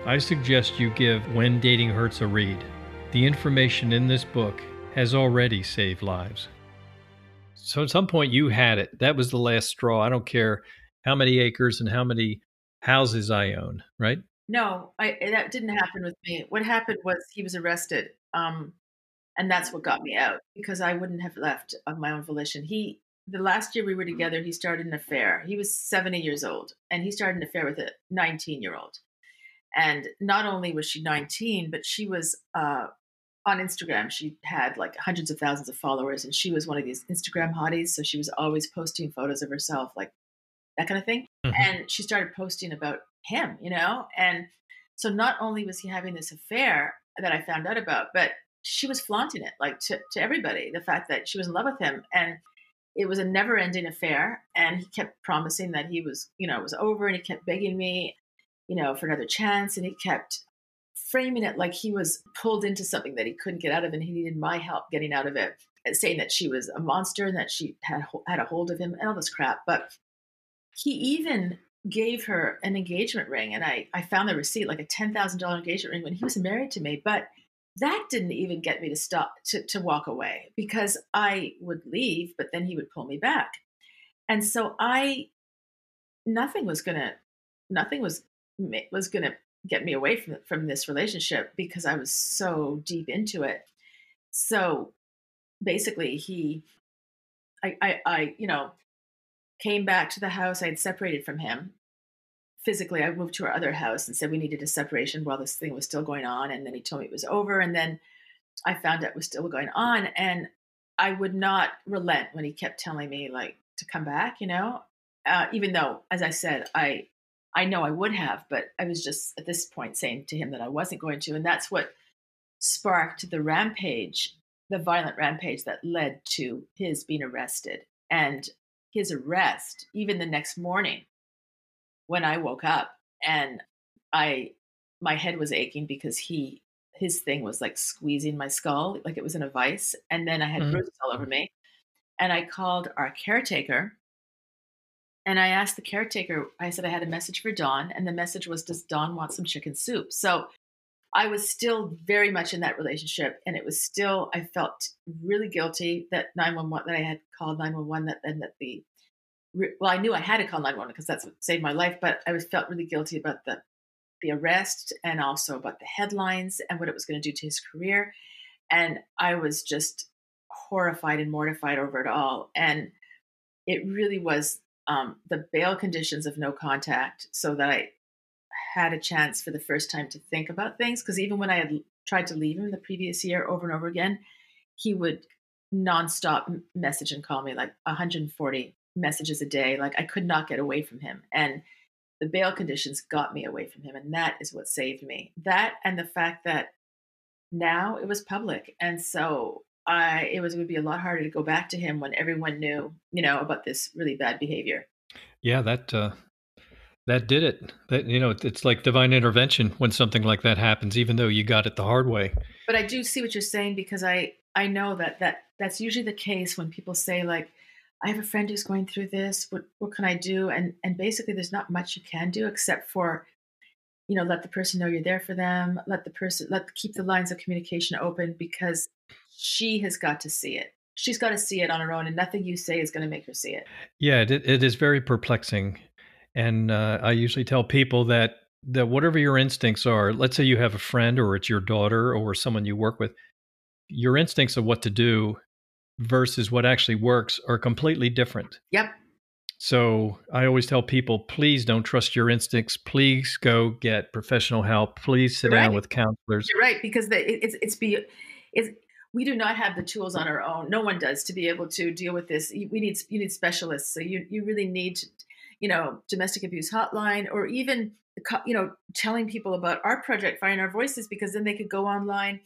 I suggest you give When Dating Hurts a read. The information in this book has already saved lives. So at some point you had it. That was the last straw. I don't care how many acres and how many houses I own, right? No, I, that didn't happen with me. What happened was he was arrested. Um, and that's what got me out because I wouldn't have left of my own volition. He the last year we were together, he started an affair. He was 70 years old and he started an affair with a 19 year old. And not only was she 19, but she was uh, on Instagram. She had like hundreds of thousands of followers and she was one of these Instagram hotties. So she was always posting photos of herself, like that kind of thing. Mm-hmm. And she started posting about him, you know? And so not only was he having this affair that I found out about, but she was flaunting it like to, to everybody the fact that she was in love with him and it was a never ending affair and he kept promising that he was you know it was over and he kept begging me you know for another chance and he kept framing it like he was pulled into something that he couldn't get out of and he needed my help getting out of it saying that she was a monster and that she had had a hold of him and all this crap but he even gave her an engagement ring and i i found the receipt like a $10000 engagement ring when he was married to me but that didn't even get me to stop to, to walk away because I would leave, but then he would pull me back. And so I, nothing was gonna, nothing was was gonna get me away from from this relationship because I was so deep into it. So basically, he, I, I, I you know, came back to the house. I had separated from him, physically, I moved to our other house and said we needed a separation while this thing was still going on. And then he told me it was over. And then I found out it was still going on. And I would not relent when he kept telling me like to come back, you know, uh, even though, as I said, I, I know I would have, but I was just at this point saying to him that I wasn't going to. And that's what sparked the rampage, the violent rampage that led to his being arrested. And his arrest, even the next morning, when I woke up and I my head was aching because he his thing was like squeezing my skull like it was in a vice and then I had mm-hmm. bruises all over me and I called our caretaker and I asked the caretaker I said I had a message for Don and the message was does Don want some chicken soup so I was still very much in that relationship and it was still I felt really guilty that 911 that I had called 911 that and that the well, I knew I had to call 911 because that's what saved my life, but I was felt really guilty about the the arrest and also about the headlines and what it was going to do to his career. And I was just horrified and mortified over it all. And it really was um, the bail conditions of no contact so that I had a chance for the first time to think about things. Because even when I had tried to leave him the previous year over and over again, he would nonstop message and call me like 140 messages a day. Like I could not get away from him. And the bail conditions got me away from him. And that is what saved me. That and the fact that now it was public. And so I it was it would be a lot harder to go back to him when everyone knew, you know, about this really bad behavior. Yeah, that uh that did it. That you know, it's like divine intervention when something like that happens, even though you got it the hard way. But I do see what you're saying because I I know that that that's usually the case when people say like, I have a friend who's going through this. What what can I do? And and basically, there's not much you can do except for, you know, let the person know you're there for them. Let the person let keep the lines of communication open because she has got to see it. She's got to see it on her own, and nothing you say is going to make her see it. Yeah, it, it is very perplexing, and uh, I usually tell people that that whatever your instincts are, let's say you have a friend or it's your daughter or someone you work with, your instincts of what to do versus what actually works are completely different. Yep. So I always tell people, please don't trust your instincts. Please go get professional help. Please sit You're down right. with counselors. You're right, because the, it's it's be it's we do not have the tools on our own. No one does to be able to deal with this. We need you need specialists. So you you really need, you know, domestic abuse hotline or even you know telling people about our project, Find Our Voices, because then they could go online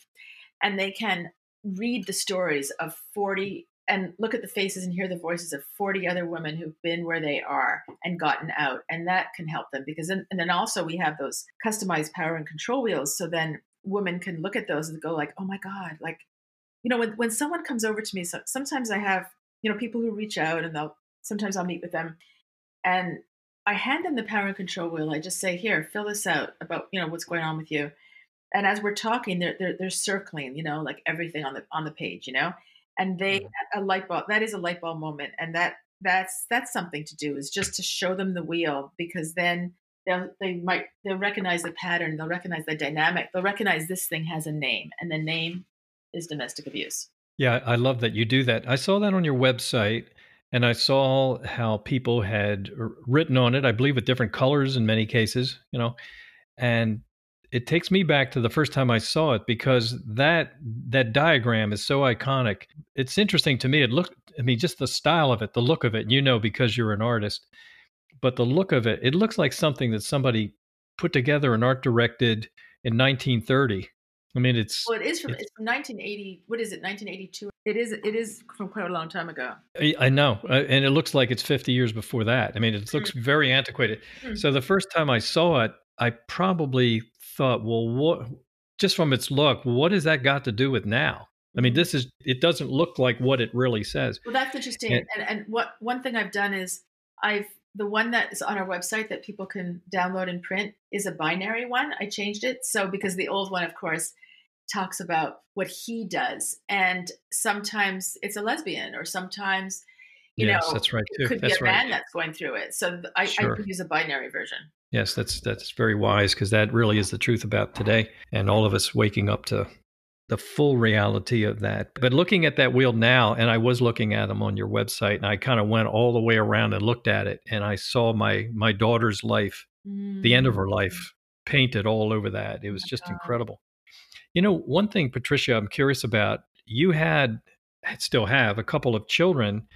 and they can read the stories of 40 and look at the faces and hear the voices of 40 other women who've been where they are and gotten out and that can help them because then and then also we have those customized power and control wheels so then women can look at those and go like oh my god like you know when, when someone comes over to me so, sometimes i have you know people who reach out and they'll sometimes i'll meet with them and I hand them the power and control wheel. I just say, "Here, fill this out about you know what's going on with you." And as we're talking, they're they're, they're circling, you know, like everything on the on the page, you know, and they mm-hmm. a light bulb. That is a light bulb moment, and that that's that's something to do is just to show them the wheel because then they'll they might they'll recognize the pattern, they'll recognize the dynamic, they'll recognize this thing has a name, and the name is domestic abuse. Yeah, I love that you do that. I saw that on your website and I saw how people had written on it, I believe with different colors in many cases, you know. And it takes me back to the first time I saw it because that that diagram is so iconic. It's interesting to me. It looked I mean just the style of it, the look of it, you know because you're an artist. But the look of it, it looks like something that somebody put together and art directed in 1930 I mean, it's well, it is from it's, it's from 1980. What is it? 1982. It is. It is from quite a long time ago. I know, uh, and it looks like it's 50 years before that. I mean, it looks mm. very antiquated. Mm. So the first time I saw it, I probably thought, well, what? Just from its look, what has that got to do with now? I mean, mm-hmm. this is. It doesn't look like what it really says. Well, that's interesting. And, and, and what one thing I've done is I've the one that is on our website that people can download and print is a binary one. I changed it so because the old one, of course, talks about what he does, and sometimes it's a lesbian, or sometimes you yes, know, that's right too. It could that's be a man that's going through it. So I, sure. I could use a binary version. Yes, that's that's very wise because that really is the truth about today, and all of us waking up to the full reality of that. But looking at that wheel now, and I was looking at them on your website, and I kind of went all the way around and looked at it, and I saw my my daughter's life, mm. the end of her life, mm. painted all over that. It was oh just God. incredible. You know, one thing, Patrisha, I'm curious about. You had, still have, a couple of children,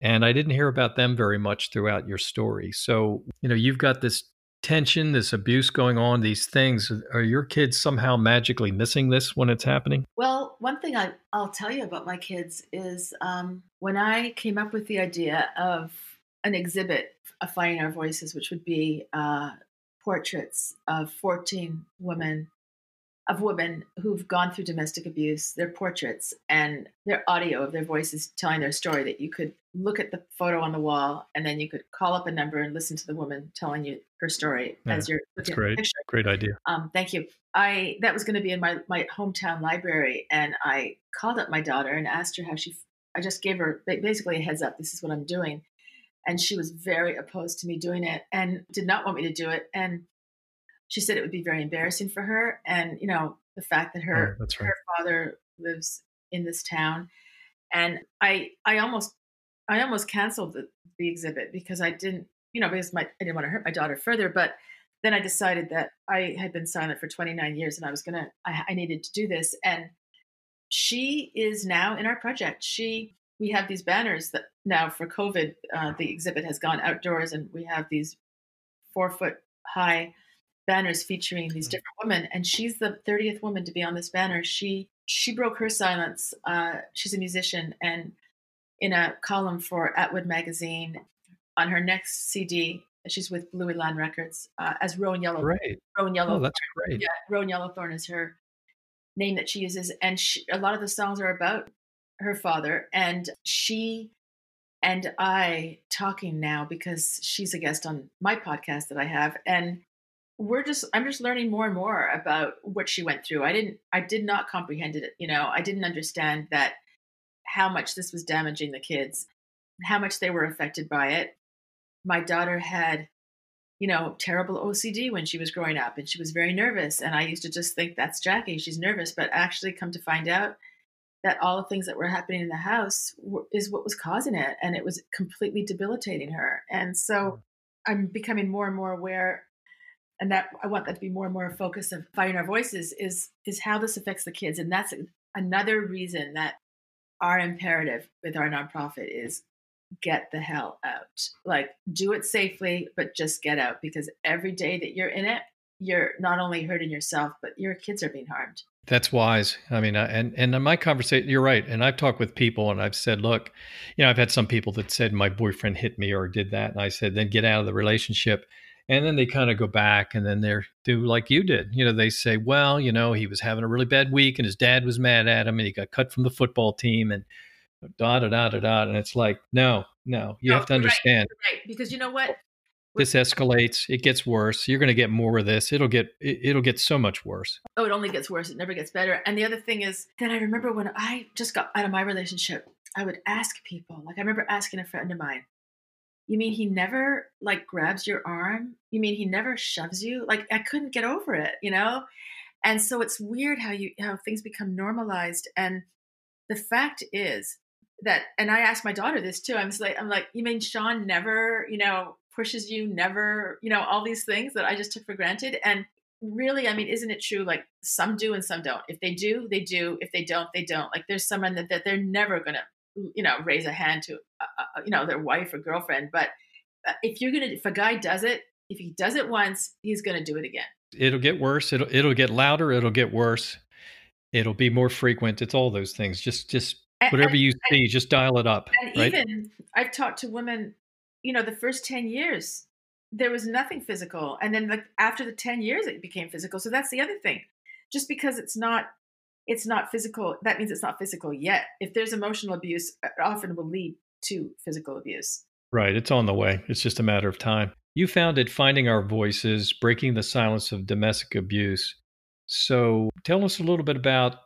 and I didn't hear about them very much throughout your story. So, you know, you've got this tension, this abuse going on, these things. Are your kids somehow magically missing this when it's happening? Well, one thing I, will tell you about my kids is um, when I came up with the idea of an exhibit of Finding Our Voices, which would be uh, portraits of 14 women of women who've gone through domestic abuse, their portraits and their audio of their voices telling their story that you could look at the photo on the wall and then you could call up a number and listen to the woman telling you her story yeah, as you're looking that's great. Great idea. Um, thank you. I that was going to be in my my hometown library and I called up my daughter and asked her how she I just gave her basically a heads up this is what I'm doing and she was very opposed to me doing it and did not want me to do it and she said it would be very embarrassing for her. And, you know, the fact that her, oh, right. her father lives in this town. And I, I almost, I almost canceled the, the exhibit because I didn't, you know, because my, I didn't want to hurt my daughter further. But then I decided that I had been silent for 29 years and I was going to, I needed to do this. And she is now in our project. She, we have these banners that now for COVID, uh, the exhibit has gone outdoors and we have these four foot high banners featuring these mm. different women and she's the 30th woman to be on this banner. She she broke her silence uh, she's a musician and in a column for atwood magazine on her next cd she's with blue elan records uh, as rowan yellow great. Rowan yellow oh, that's great. Yeah rowan yellowthorn is her name that she uses and she, a lot of the songs are about her father and she and I talking now because she's a guest on my podcast that I have and we're just i'm just learning more and more about what she went through. I didn't i did not comprehend it you know i didn't understand that how much this was damaging the kids how much they were affected by it. My daughter had you know terrible ocd when she was growing up and she was very nervous and i used to just think that's jackie she's nervous but actually come to find out that all the things that were happening in the house is what was causing it and it was completely debilitating her. And so mm. i'm becoming more and more aware and that I want that to be more and more a focus of finding our voices is is how this affects the kids, and that's another reason that our imperative with our nonprofit is get the hell out. Like do it safely, but just get out because every day that you're in it, you're not only hurting yourself, but your kids are being harmed. That's wise. I mean, uh, and and in my conversation, you're right. And I've talked with people, and I've said, look, you know, I've had some people that said my boyfriend hit me or did that, and I said, then get out of the relationship and then they kind of go back and then they're do like you did you know they say well you know he was having a really bad week and his dad was mad at him and he got cut from the football team and da da da da da and it's like no no you no, have to understand right, right because you know what? Oh, this escalates it gets worse you're going to get more of this it'll get it'll get so much worse. Oh it only gets worse it never gets better and the other thing is that i remember when i just got out of my relationship i would ask people like i remember asking a friend of mine you mean he never like grabs your arm? You mean he never shoves you? Like i couldn't get over it you know? And so it's weird how you how things become normalized and the fact is that and i asked my daughter this too i'm like i'm like you mean sean never you know pushes you never you know all these things that i just took for granted? And really i mean isn't it true like some do and some don't. If they do they do. If they don't they don't. Like there's someone that, that they're never gonna you know raise a hand to uh, uh you know their wife or girlfriend but uh, if you're gonna if a guy does it if he does it once he's gonna do it again it'll get worse it'll it'll get louder it'll get worse it'll be more frequent it's all those things just just whatever and, you see and, just dial it up and right? even i've talked to women you know, the first 10 years, there was nothing physical. And then like after the 10 years, it became physical. So that's the other thing. Just because it's not, it's not physical, that means it's not physical yet. If there's emotional abuse, it often will lead to physical abuse. Right. It's on the way. It's just a matter of time. You founded Finding Our Voices, Breaking the Silence of Domestic Abuse. So tell us a little bit about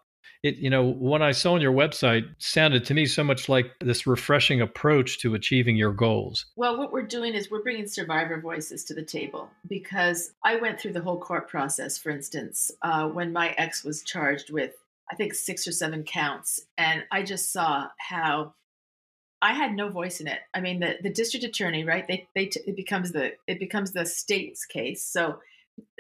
it you know what i saw on your website sounded to me so much like this refreshing approach to achieving your goals well what we're doing is we're bringing survivor voices to the table because i went through the whole court process for instance uh, when my ex was charged with i think six or seven counts and i just saw how I had no voice in it. I mean, the, the district attorney, right? They they t- it becomes the it becomes the state's case. So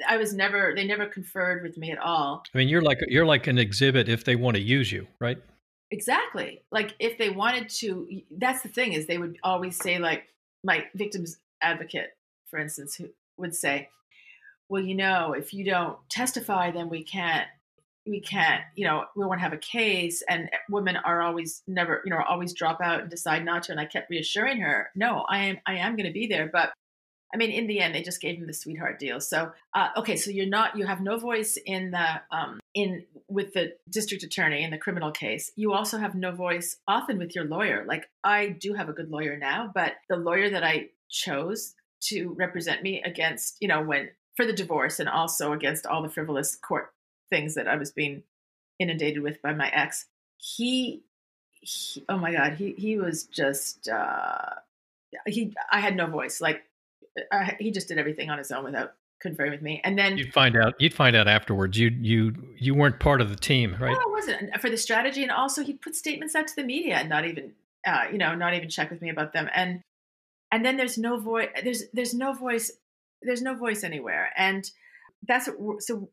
I was never they never conferred with me at all. I mean, you're like you're like an exhibit if they want to use you, right? Exactly. Like if they wanted to that's the thing is they would always say like my victims advocate for instance who would say, "Well, you know, if you don't testify then we can't we can't, you know, we won't have a case and women are always never, you know, always drop out and decide not to and I kept reassuring her, "No, I am I am going to be there, but I mean, in the end, they just gave him the sweetheart deal. So, uh, okay, so you're not, you have no voice in the, um, in with the district attorney in the criminal case. You also have no voice often with your lawyer. Like I do have a good lawyer now, but the lawyer that I chose to represent me against, you know, when for the divorce and also against all the frivolous court things that I was being inundated with by my ex, he, he oh my God, he he was just. uh he i had no voice like uh, he just did everything on his own without conferring with me. And then you'd find out. You'd find out afterwards. You you you weren't part of the team, right? No, I wasn't for the strategy, and also he put statements out to the media and not even, uh, you know, not even check with me about them. And and then there's no voice. There's there's no voice. There's no voice anywhere. And that's. So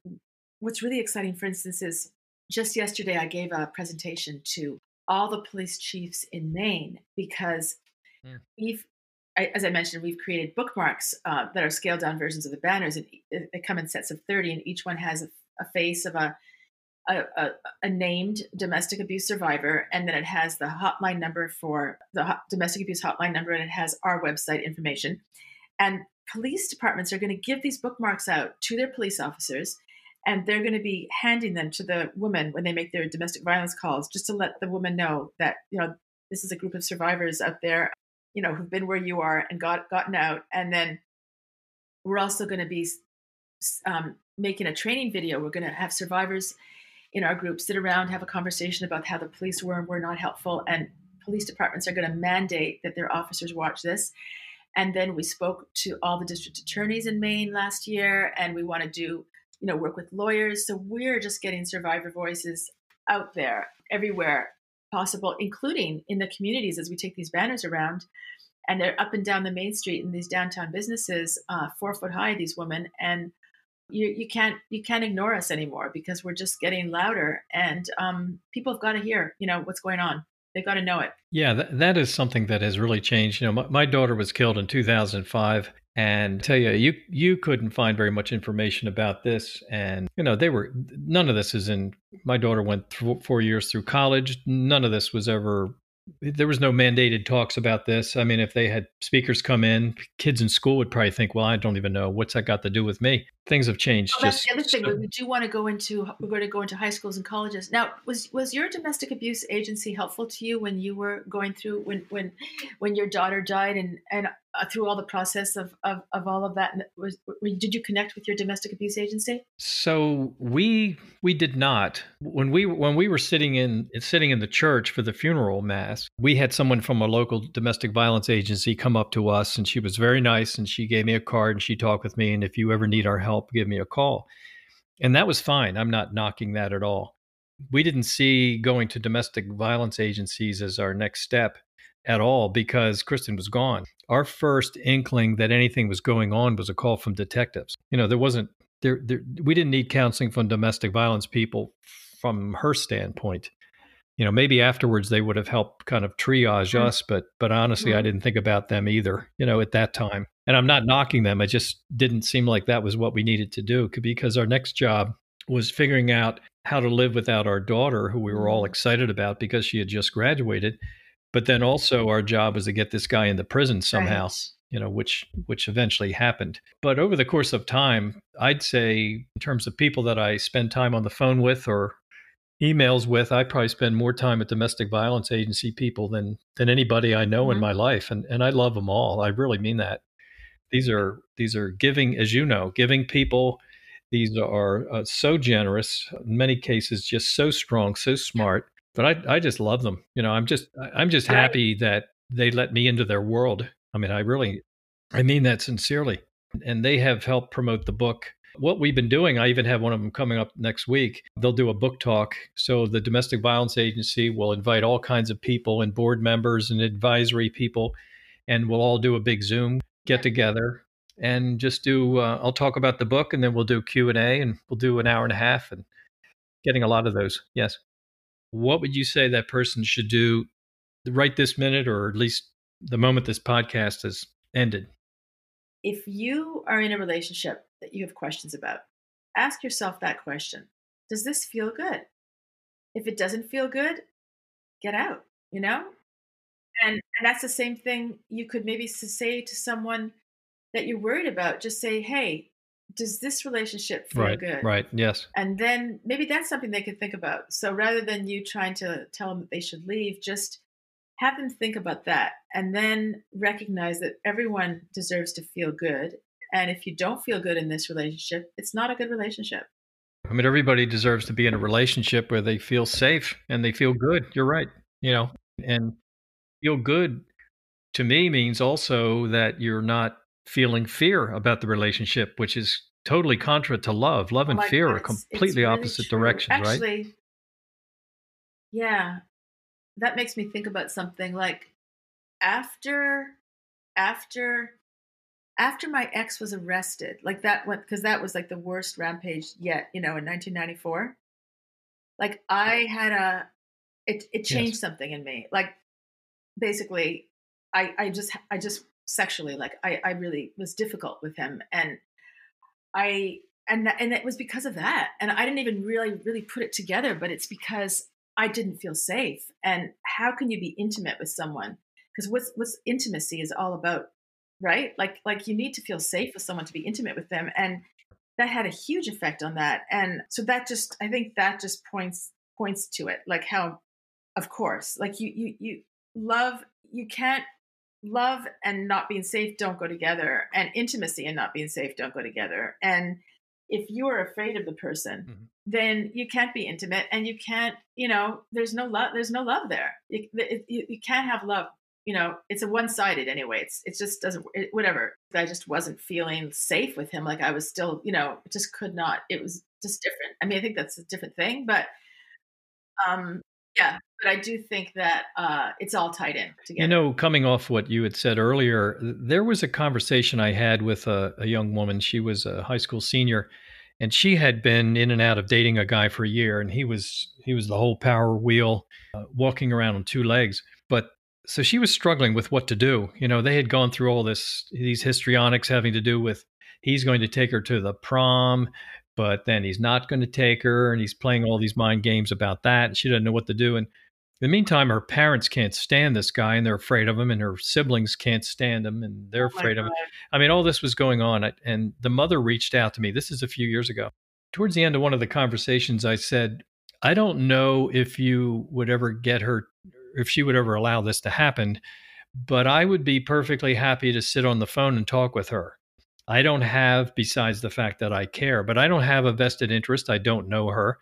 what's really exciting, for instance, is just yesterday I gave a presentation to all the police chiefs in Maine because mm. we've as I mentioned, we've created bookmarks uh, that are scaled down versions of the banners, and they come in sets of 30, and each one has a, a face of a, a, a, named domestic abuse survivor, and then it has the hotline number for the domestic abuse hotline number, and it has our website information. And police departments are going to give these bookmarks out to their police officers, and they're going to be handing them to the women when they make their domestic violence calls, just to let the woman know that you know this is a group of survivors out there you know who've been where you are and got gotten out. And then we're also going to be um, making a training video. We're going to have survivors in our group sit around have a conversation about how the police were and were not helpful. And police departments are going to mandate that their officers watch this. And then we spoke to all the district attorneys in maine last year and we want to do you know work with lawyers. So we're just getting survivor voices out there everywhere possible, including in the communities as we take these banners around. And they're up and down the main street in these downtown businesses, uh, four foot high, these women. And you, you can't you can't ignore us anymore because we're just getting louder. And um, people have got to hear you know what's going on. They've got to know it. Yeah that, that is something that has really changed. You know my, my daughter was killed in 2005 and tell you you you couldn't find very much information about this. And you know they were none of this is in my daughter went th- four years through college. None of this was ever there was no mandated talks about this. I mean if they had speakers come in kids in school would probably think well i don't even know what's that got to do with me things have changed. Oh, that's just the other thing. so- We do want to go into we're going to go into high schools and colleges. Now, was was your domestic abuse agency helpful to you when you were going through when when when your daughter died and and uh, through all the process of, of of all of that? Was did you connect with your domestic abuse agency? So we we did not when we when we were sitting in sitting in the church for the funeral mass. We had someone from a local domestic violence agency come up to us, and she was very nice, and she gave me a card and she talked with me. And if you ever need our help, give me a call, and that was fine. I'm not knocking that at all. We didn't see going to domestic violence agencies as our next step at all because Kristin was gone. Our first inkling that anything was going on was a call from detectives. You know, there wasn't there, there we didn't need counseling from domestic violence people from her standpoint you know maybe afterwards they would have helped kind of triage us but but honestly i didn't think about them either you know at that time and i'm not knocking them it just didn't seem like that was what we needed to do because our next job was figuring out how to live without our daughter who we were all Mhm. excited about because she had just graduated but then also our job was to get this guy in the prison somehow Right. you know, which which eventually happened. But over the course of time, I'd say in terms of people that I spend time on the phone with or emails with, I probably spend more time with domestic violence agency people than than anybody I know in Mhm. my life, and and I love them all. I really mean that. These are these are giving, as you know, giving people. These are uh, so generous. In many cases, just so strong, so smart. But I I just love them. You know, I'm just I'm just happy that they let me into their world. I mean, I really I mean that sincerely. And they have helped promote the book. What we've been doing, I even have one of them coming up next week. They'll do a book talk. So the Domestic Violence Agency will invite all kinds of people and board members and advisory people, and we'll all do a big Zoom get together and just do. Uh, I'll talk about the book, and then we'll do Q and A, and we'll do an hour and a half, and getting a lot of those. Yes. What would you say that person should do right this minute, or at least the moment this podcast has ended? If you are in a relationship that you have questions about, ask yourself that question. Does this feel good? If it doesn't feel good, get out, you know? And, and that's the same thing you could maybe say to someone that you're worried about. Just say, hey, does this relationship feel right. good? Right. Yes. And then maybe that's something they could think about. So rather than you trying to tell them that they should leave, just have them think about that and then recognize that everyone deserves to feel good. And if you don't feel good in this relationship, it's not a good relationship. I mean, everybody deserves to be in a relationship where they feel safe and they feel good. You're right. You know, and feel good to me means also that you're not feeling fear about the relationship, which is totally contra to love. Love Oh and my fear are completely really opposite true. directions, right? Yeah, that makes me think about something like after, after, after my ex was arrested, like that went because that was like the worst rampage yet, you know, in 1994. Like I had a, it it changed Yes. something in me. Like basically, I I just I just sexually like I I really was difficult with him and I and and it was because of that. And I didn't even really really put it together, but it's because I didn't feel safe. And how can you be intimate with someone? Because what's what's intimacy is all about, right? Like like you need to feel safe with someone to be intimate with them, and that had a huge effect on that. And so that just I think that just points points to it, like how, of course, like you you you love you can't love and not being safe don't go together and intimacy and not being safe don't go together. And if you are afraid of the person Mhm. then you can't be intimate and you can't you know there's no love there's no love there. You, it, you, you can't have love you know it's a one-sided anyway. It's it just doesn't it, whatever. I just wasn't feeling safe with him. Like i was still you know just could not it was just different. I mean i think that's a different thing but um yeah but i do think that uh it's all tied in together You know, coming off what you had said earlier, there was a conversation I had with a, a young woman. She was a high school senior, and she had been in and out of dating a guy for a year, and he was he was the whole power wheel, uh, walking around on two legs. But so she was struggling with what to do. You know, they had gone through all this these histrionics having to do with he's going to take her to the prom, but then he's not going to take her, and he's playing all these mind games about that. And she doesn't know what to do, and In the meantime, her parents can't stand this guy and they're afraid of him, and her siblings can't stand him and they're Oh afraid of him. I mean, all this was going on, and the mother reached out to me. This is a few years ago. Towards the end of one of the conversations, I said, I don't know if you would ever get her, if she would ever allow this to happen, but I would be perfectly happy to sit on the phone and talk with her. I don't have, besides the fact that I care, but I don't have a vested interest. I don't know her.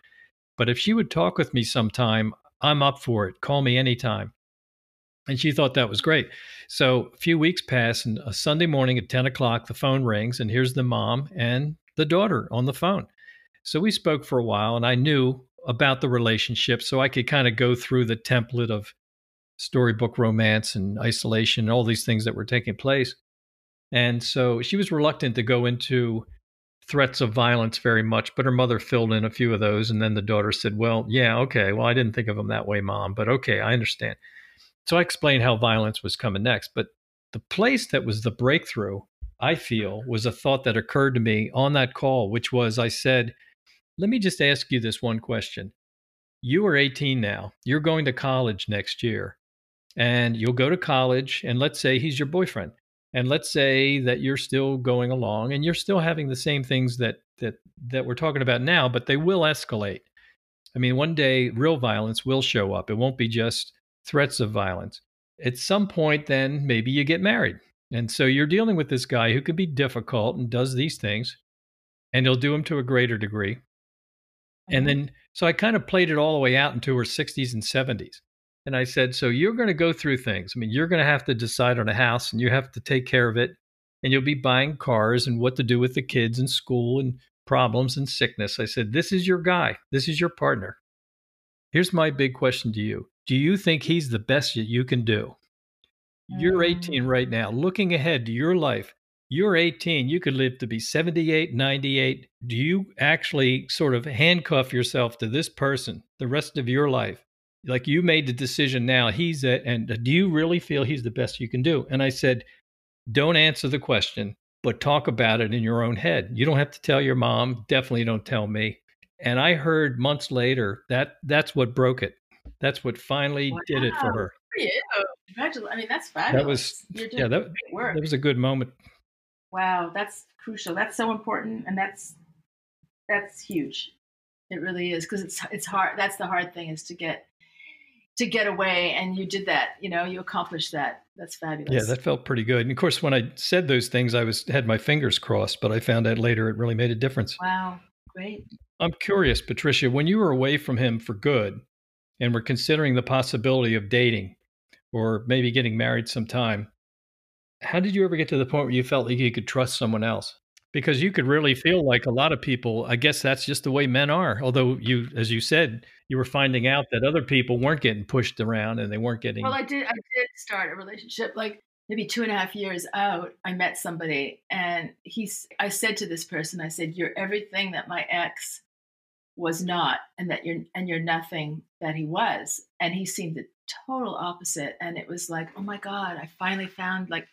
But if she would talk with me sometime, I'm up for it. Call me anytime. And she thought that was great. So a few weeks pass, and a Sunday morning at 10 o'clock, the phone rings, and here's the mom and the daughter on the phone. So we spoke for a while, and I knew about the relationship, so I could kind of go through the template of storybook romance and isolation and all these things that were taking place. And so she was reluctant to go into threats of violence very much, but her mother filled in a few of those. And then the daughter said, Well, yeah, okay. Well, I didn't think of them that way, mom, but okay, I understand. So I explained how violence was coming next. But the place that was the breakthrough, I feel, was a thought that occurred to me on that call, which was I said, Let me just ask you this one question. You are 18 now, you're going to college next year, and you'll go to college, and let's say he's your boyfriend. And let's say that you're still going along and you're still having the same things that that that we're talking about now, but they will escalate. I mean, one day real violence will show up. It won't be just threats of violence. At some point, then maybe you get married. And so you're dealing with this guy who can be difficult and does these things, and he'll do them to a greater degree. And mm-hmm. then, so I kind of played it all the way out into her 60s and 70s. And I said, So you're going to go through things. I mean, you're going to have to decide on a house and you have to take care of it. And you'll be buying cars and what to do with the kids and school and problems and sickness. I said, This is your guy. This is your partner. Here's my big question to you Do you think he's the best that you can do? You're 18 mm. right now. Looking ahead to your life, you're 18. You could live to be 78, 98. Do you actually sort of handcuff yourself to this person the rest of your life? Like you made the decision now, he's it. And do you really feel he's the best you can do? And I said, don't answer the question, but talk about it in your own head. You don't have to tell your mom. Definitely don't tell me. And I heard months later that that's what broke it. That's what finally did it for her. You. Congratulations. I mean, that's fabulous. That was You're doing yeah, that, great work. that was a good moment. Wow, that's crucial. That's so important, and that's that's huge. It really is because it's it's hard. That's the hard thing is to get to get away, and you did that. You know, you accomplished that. That's fabulous. Yeah, that felt pretty good. And of course, when I said those things, I was had my fingers crossed, but I found out later it really made a difference. wow, great. I'm curious, Patrisha, when you were away from him for good and were considering the possibility of dating or maybe getting married sometime, how did you ever get to the point where you felt like you could trust someone else? Because you could really feel like a lot of people, I guess that's just the way men are. Although you, as you said, you were finding out that other people weren't getting pushed around and they weren't getting. Well, I did. I did start a relationship like maybe two and a half years out. I met somebody, and he's. I said to this person, I said, "You're everything that my ex was not, and that you're and you're nothing that he was." And he seemed the total opposite. And it was like, oh my god, I finally found like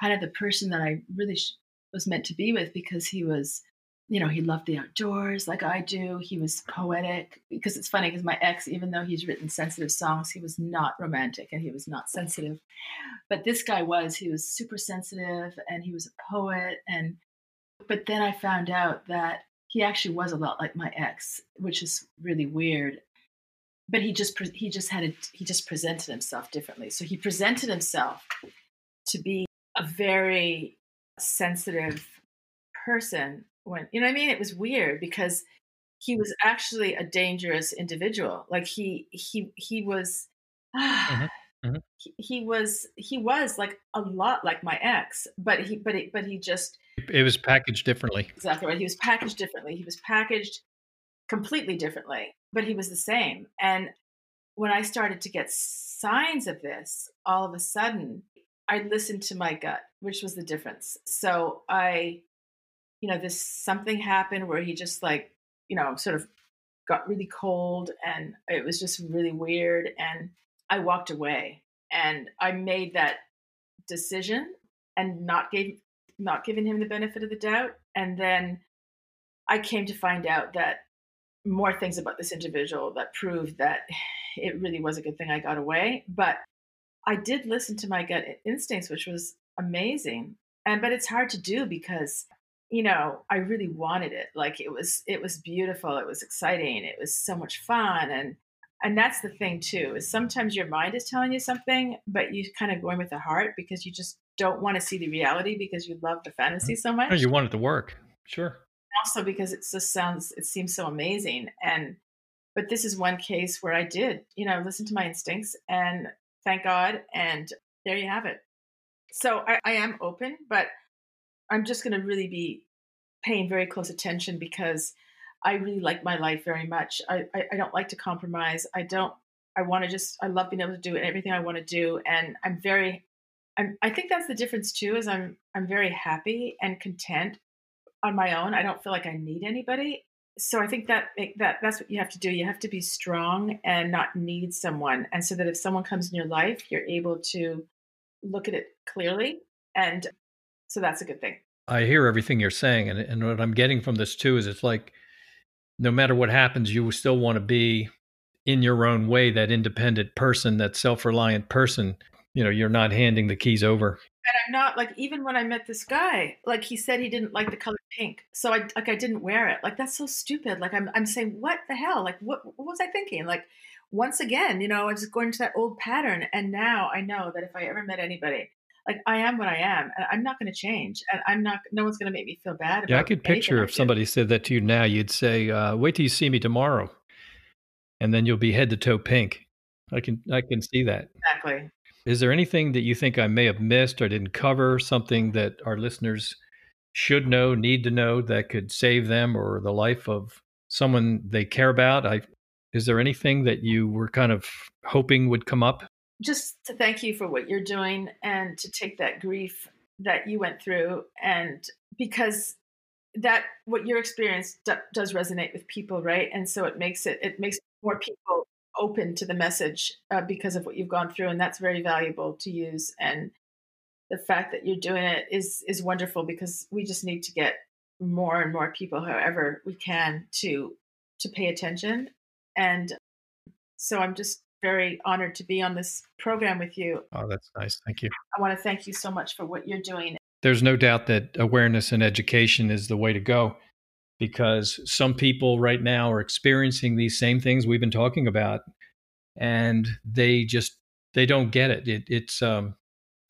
kind of the person that I really sh- was meant to be with because he was you know, he loved the outdoors like I do. He was poetic because it's funny because my ex, even though he's written sensitive songs, he was not romantic and he was not sensitive. But this guy was. He was super sensitive and he was a poet. And but then I found out that he actually was a lot like my ex, which is really weird. But he just he just had a he just presented himself differently. So he presented himself to be a very sensitive person when you know what I mean it was weird because he was actually a dangerous individual like he he he was Mhm, mhm. he, he was he was like a lot like my ex but he but it, but he just it was packaged differently. exactly right he was packaged differently he was packaged completely differently but he was the same and when i started to get signs of this all of a sudden i listened to my gut which was the difference. So i you know this something happened where he just like you know sort of got really cold and it was just really weird and i walked away. And i made that decision and not gave not giving him the benefit of the doubt. And then i came to find out that more things about this individual that proved that it really was a good thing I got away. But I did listen to my gut instincts, which was amazing. And but it's hard to do because you know I really wanted it. Like it was it was beautiful. It was exciting. It was so much fun and and that's the thing too is sometimes your mind is telling you something but you kind of going with the heart because you just don't want to see the reality because you love the fantasy mm-hmm. so much you want it to work sure also because it just sounds it seems so amazing and but this is one case where i did you know listen to my instincts and thank god and there you have it so i, I am open but i'm just going to really be paying very close attention because I really like my life very much. I, I, I don't like to compromise. I don't, I want to just, I love being able to do everything I want to do. And I'm very, I'm, I think that's the difference too, is I'm, I'm very happy and content on my own. I don't feel like I need anybody. So I think that that that's what you have to do. You have to be strong and not need someone. And so that if someone comes in your life, you're able to look at it clearly. And so that's a good thing. I hear everything you're saying. And, and what I'm getting from this too is it's like, no matter what happens, you still want to be in your own way that independent person, that self reliant person. You know, you're not handing the keys over. And I'm not like even when I met this guy, like he said he didn't like the color pink, so I like I didn't wear it. Like that's so stupid. Like I'm I'm saying what the hell? Like what what was I thinking? Like once again, you know, I was going to that old pattern, and now I know that if I ever met anybody like I am what I am, and I'm not going to change, and I'm not. No one's going to make me feel bad. yeah, I could picture if somebody said that to you now, you'd say, uh, "Wait till you see me tomorrow," and then you'll be head to toe pink. I can I can see that exactly. Is there anything that you think I may have missed or didn't cover? Something that our listeners should know, need to know, that could save them or the life of someone they care about? I is there anything that you were kind of hoping would come up? just to thank you for what you're doing and to take that grief that you went through and because that what your experience d- does resonate with people right and so it makes it it makes more people open to the message uh, because of what you've gone through and that's very valuable to use and the fact that you're doing it is is wonderful because we just need to get more and more people however we can to to pay attention and so i'm just very honored to be on this program with you. Oh, that's nice. Thank you. I want to thank you so much for what you're doing. There's no doubt that awareness and education is the way to go because some people right now are experiencing these same things we've been talking about and they just they don't get it. It it's um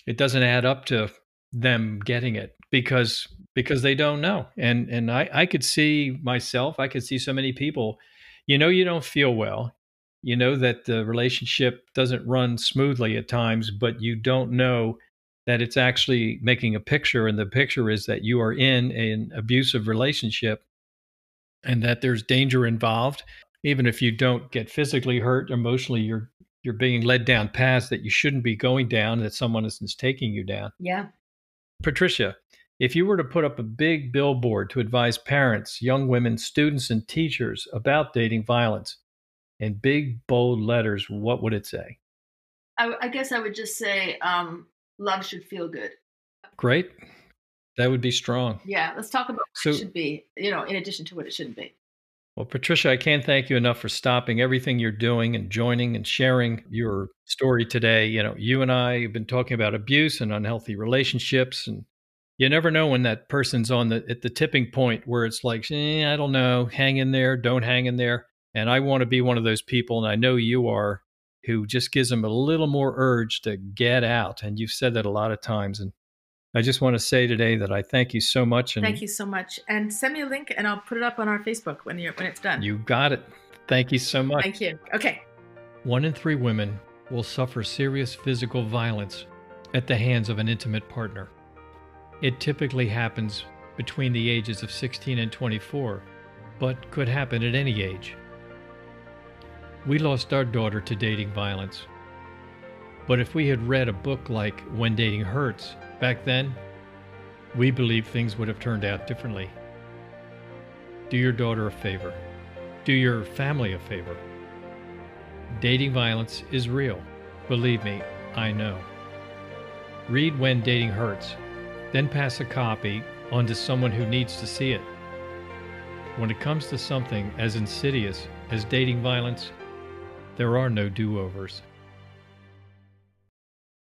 it doesn't add up to them getting it because because they don't know. And and I I could see myself, I could see so many people you know you don't feel well you know that the relationship doesn't run smoothly at times, but you don't know that it's actually making a picture. And the picture is that you are in an abusive relationship and that there's danger involved. Even if you don't get physically hurt, emotionally, you're you're being led down paths that you shouldn't be going down, that someone is taking you down. Yeah. Patrisha, if you were to put up a big billboard to advise parents, young women, students, and teachers about dating violence, in big bold letters, what would it say? I, I guess I would just say um, love should feel good. Great. That would be strong. Yeah, let's talk about what so, it should be, you know, in addition to what it shouldn't be. Well, Patrisha, I can't thank you enough for stopping everything you're doing and joining and sharing your story today. You know, you and I have been talking about abuse and unhealthy relationships, and you never know when that person's on the at the tipping point where it's like, eh, I don't know, hang in there, don't hang in there. And I want to be one of those people, and I know you are, who just gives them a little more urge to get out. And you've said that a lot of times. And I just want to say today that I thank you so much. And thank you so much. And send me a link, and I'll put it up on our Facebook when you when it's done. You got it. Thank you so much. Thank you. Okay. One in three women will suffer serious physical violence at the hands of an intimate partner. It typically happens between the ages of 16 and 24, but could happen at any age. We lost our daughter to dating violence. But if we had read a book like When Dating Hurts back then, we believe things would have turned out differently. Do your daughter a favor. Do your family a favor. Dating violence is real. Believe me, I know. Read When Dating Hurts, then pass a copy on to someone who needs to see it. when it comes to something as insidious as dating violence, there are no do overs.